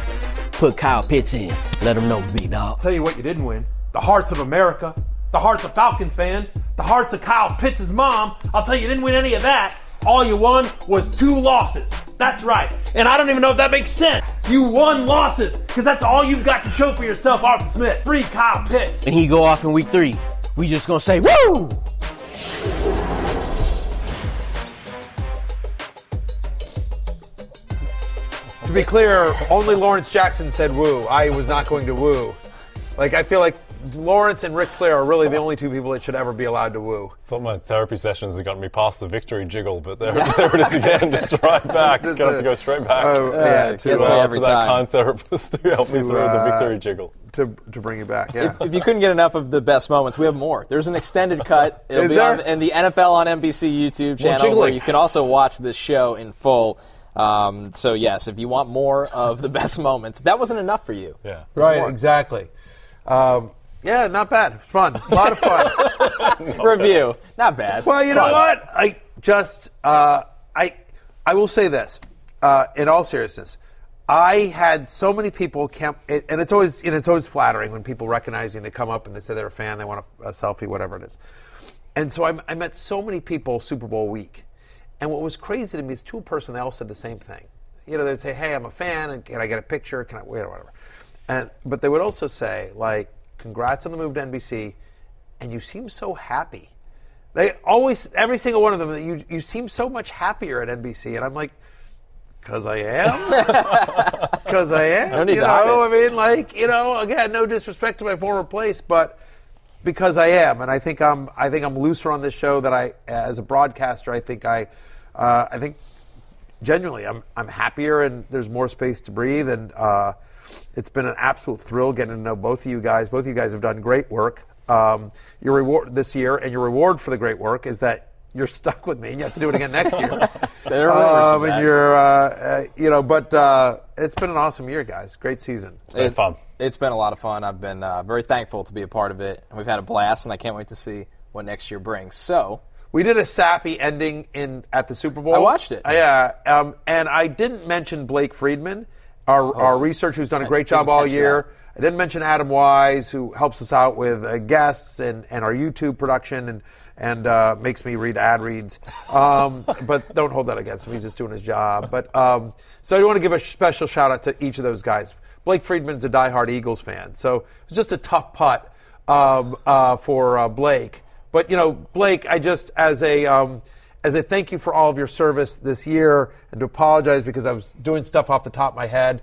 Put Kyle Pitts in. Let him know, big dog. tell you what you didn't win. The hearts of America, the hearts of Falcons fans, the hearts of Kyle Pitts' mom. I'll tell you, you didn't win any of that. All you won was two losses. That's right. And I don't even know if that makes sense. You won losses because that's all you've got to show for yourself, Arthur Smith. Free Kyle Pitts. And he go off in week three. We just gonna say, woo! To be clear, only Lawrence Jackson said woo. I was not going to woo. Like, I feel like Lawrence and Ric Flair are really the only two people that should ever be allowed to woo. Thought my therapy sessions had gotten me past the victory jiggle, but there, there it is again, just right back. Just Gonna have to go straight back. Oh, yeah, to, gets to, me uh, every to that time. kind therapist who helped me To, through the uh, victory jiggle. to, to bring you back. Yeah. If you couldn't get enough of the best moments, we have more. There's an extended cut. It'll Is be there? on in the NFL on NBC YouTube channel where you can also watch this show in full. Um, so yes, if you want more of the best moments, if that wasn't enough for you. Yeah. Right, exactly. Um, yeah, not bad. Fun. A lot of fun. Review, not bad. well, you know Fun. what? I just uh, I I will say this uh, in all seriousness. I had so many people camp, and it's always you know, it's always flattering when people recognize you and they come up and they say they're a fan, they want a, a selfie, whatever it is. And so I, I met so many people Super Bowl week, and what was crazy to me is two person they all said the same thing. You know, they'd say, "Hey, I'm a fan, and can I get a picture? Can I wait? whatever?" And but they would also say like, "Congrats on the move to NBC," and you seem so happy. They always, every single one of them, you you seem so much happier at NBC, and I'm like, because I am, because I am. No you know. I mean, like you know, again, no disrespect to my former place, but because I am, and I think I'm, I think I'm looser on this show that I, as a broadcaster, I think I, uh, I think genuinely, I'm I'm happier and there's more space to breathe. And uh, it's been an absolute thrill getting to know both of you guys. Both of you guys have done great work. Um, your reward this year and your reward for the great work is that you're stuck with me and you have to do it again next year. There are um, and you're, uh, uh, you know, but uh, it's been an awesome year, guys. Great season. It- It's been a lot of fun. I've been uh, very thankful to be a part of it. We've had a blast, and I can't wait to see what next year brings. So, We did a sappy ending in at the Super Bowl. I watched it. Uh, yeah, um, and I didn't mention Blake Friedman, our, our researcher who's done a great job Oh. all year. I didn't mention Adam Wise, who helps us out with uh, guests and, and our YouTube production and and uh, makes me read ad reads. Um, but don't hold that against him; he's just doing his job. But um, so I want to give a special shout out to each of those guys. Blake Friedman's a diehard Eagles fan, so it was just a tough putt um, uh, for uh, Blake. But you know, Blake, I just as a um, as a thank you for all of your service this year, and to apologize because I was doing stuff off the top of my head.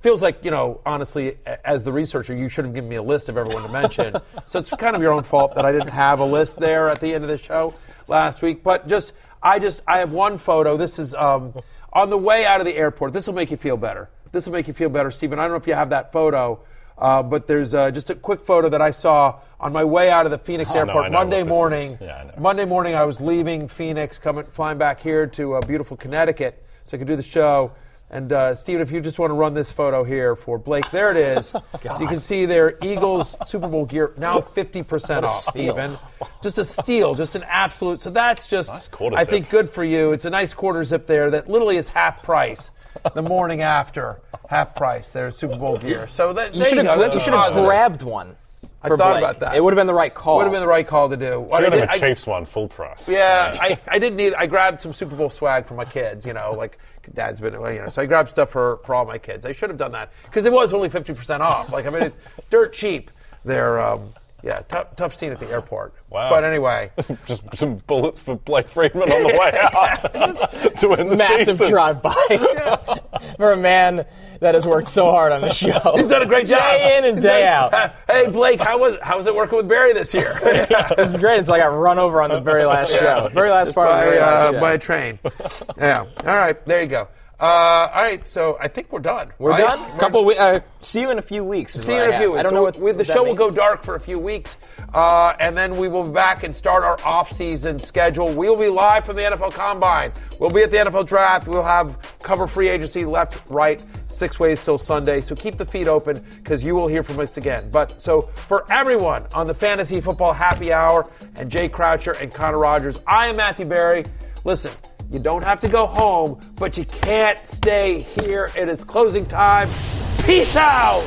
Feels like you know, honestly, as the researcher, you should have given me a list of everyone to mention. so it's kind of your own fault that I didn't have a list there at the end of the show last week. But just, I just, I have one photo. This is um, on the way out of the airport. This will make you feel better. This will make you feel better, Stephen. I don't know if you have that photo. Uh, but there's uh, just a quick photo that I saw on my way out of the Phoenix Oh, airport know Monday morning. Yeah, Monday morning, I was leaving Phoenix, coming flying back here to uh, beautiful Connecticut, so I could do the show. And uh, Steven, if you just want to run this photo here for Blake, there it is. So you can see there, Eagles Super Bowl gear now 50% What a off. Steven, just a steal, just an absolute. So that's just, quarter I think, good for you. It's a nice quarter zip there that literally is half price. The morning after, half price. There's Super Bowl gear. So that, you should have you should have grabbed one. I for thought Blake. about that. It would have been the right call. Would have been the right call to do. What I Should did- have a I- Chiefs one full price. yeah, I, I didn't need. I grabbed some Super Bowl swag for my kids. You know, like Dad's been, you know, so I grabbed stuff for for all my kids. I should have done that because it was only fifty percent off. Like I mean, it's dirt cheap. They're um, yeah, tough tough scene at the airport. Wow. But anyway, Just some bullets for Blake Friedman on the way out to win the Massive season. drive-by for a man that has worked so hard on the show. he's done a great job. Day in and He's day done- out. Hey Blake, how was how was it working with Berry this year? this is great. It's like I got run over on the very last show. Very last part of the by, very last uh, show. by a train. yeah. All right. There you go. Uh, all right. So I think we're done. We're right? done. We're- Couple. We- uh, see you in a few weeks. See you in a few weeks. I don't So know what we, the what show will go dark for a few weeks, uh, and then we will be back and start our off-season schedule. We will be live from the NFL Combine. We'll be at the NFL Draft. We'll have cover free agency left, right, six ways till Sunday. So keep the feed open because you will hear from us again. But so for everyone on the Fantasy Football Happy Hour and Jay Croucher and Connor Rogers, I am Matthew Berry. Listen. You don't have to go home, but you can't stay here. It is closing time. Peace out.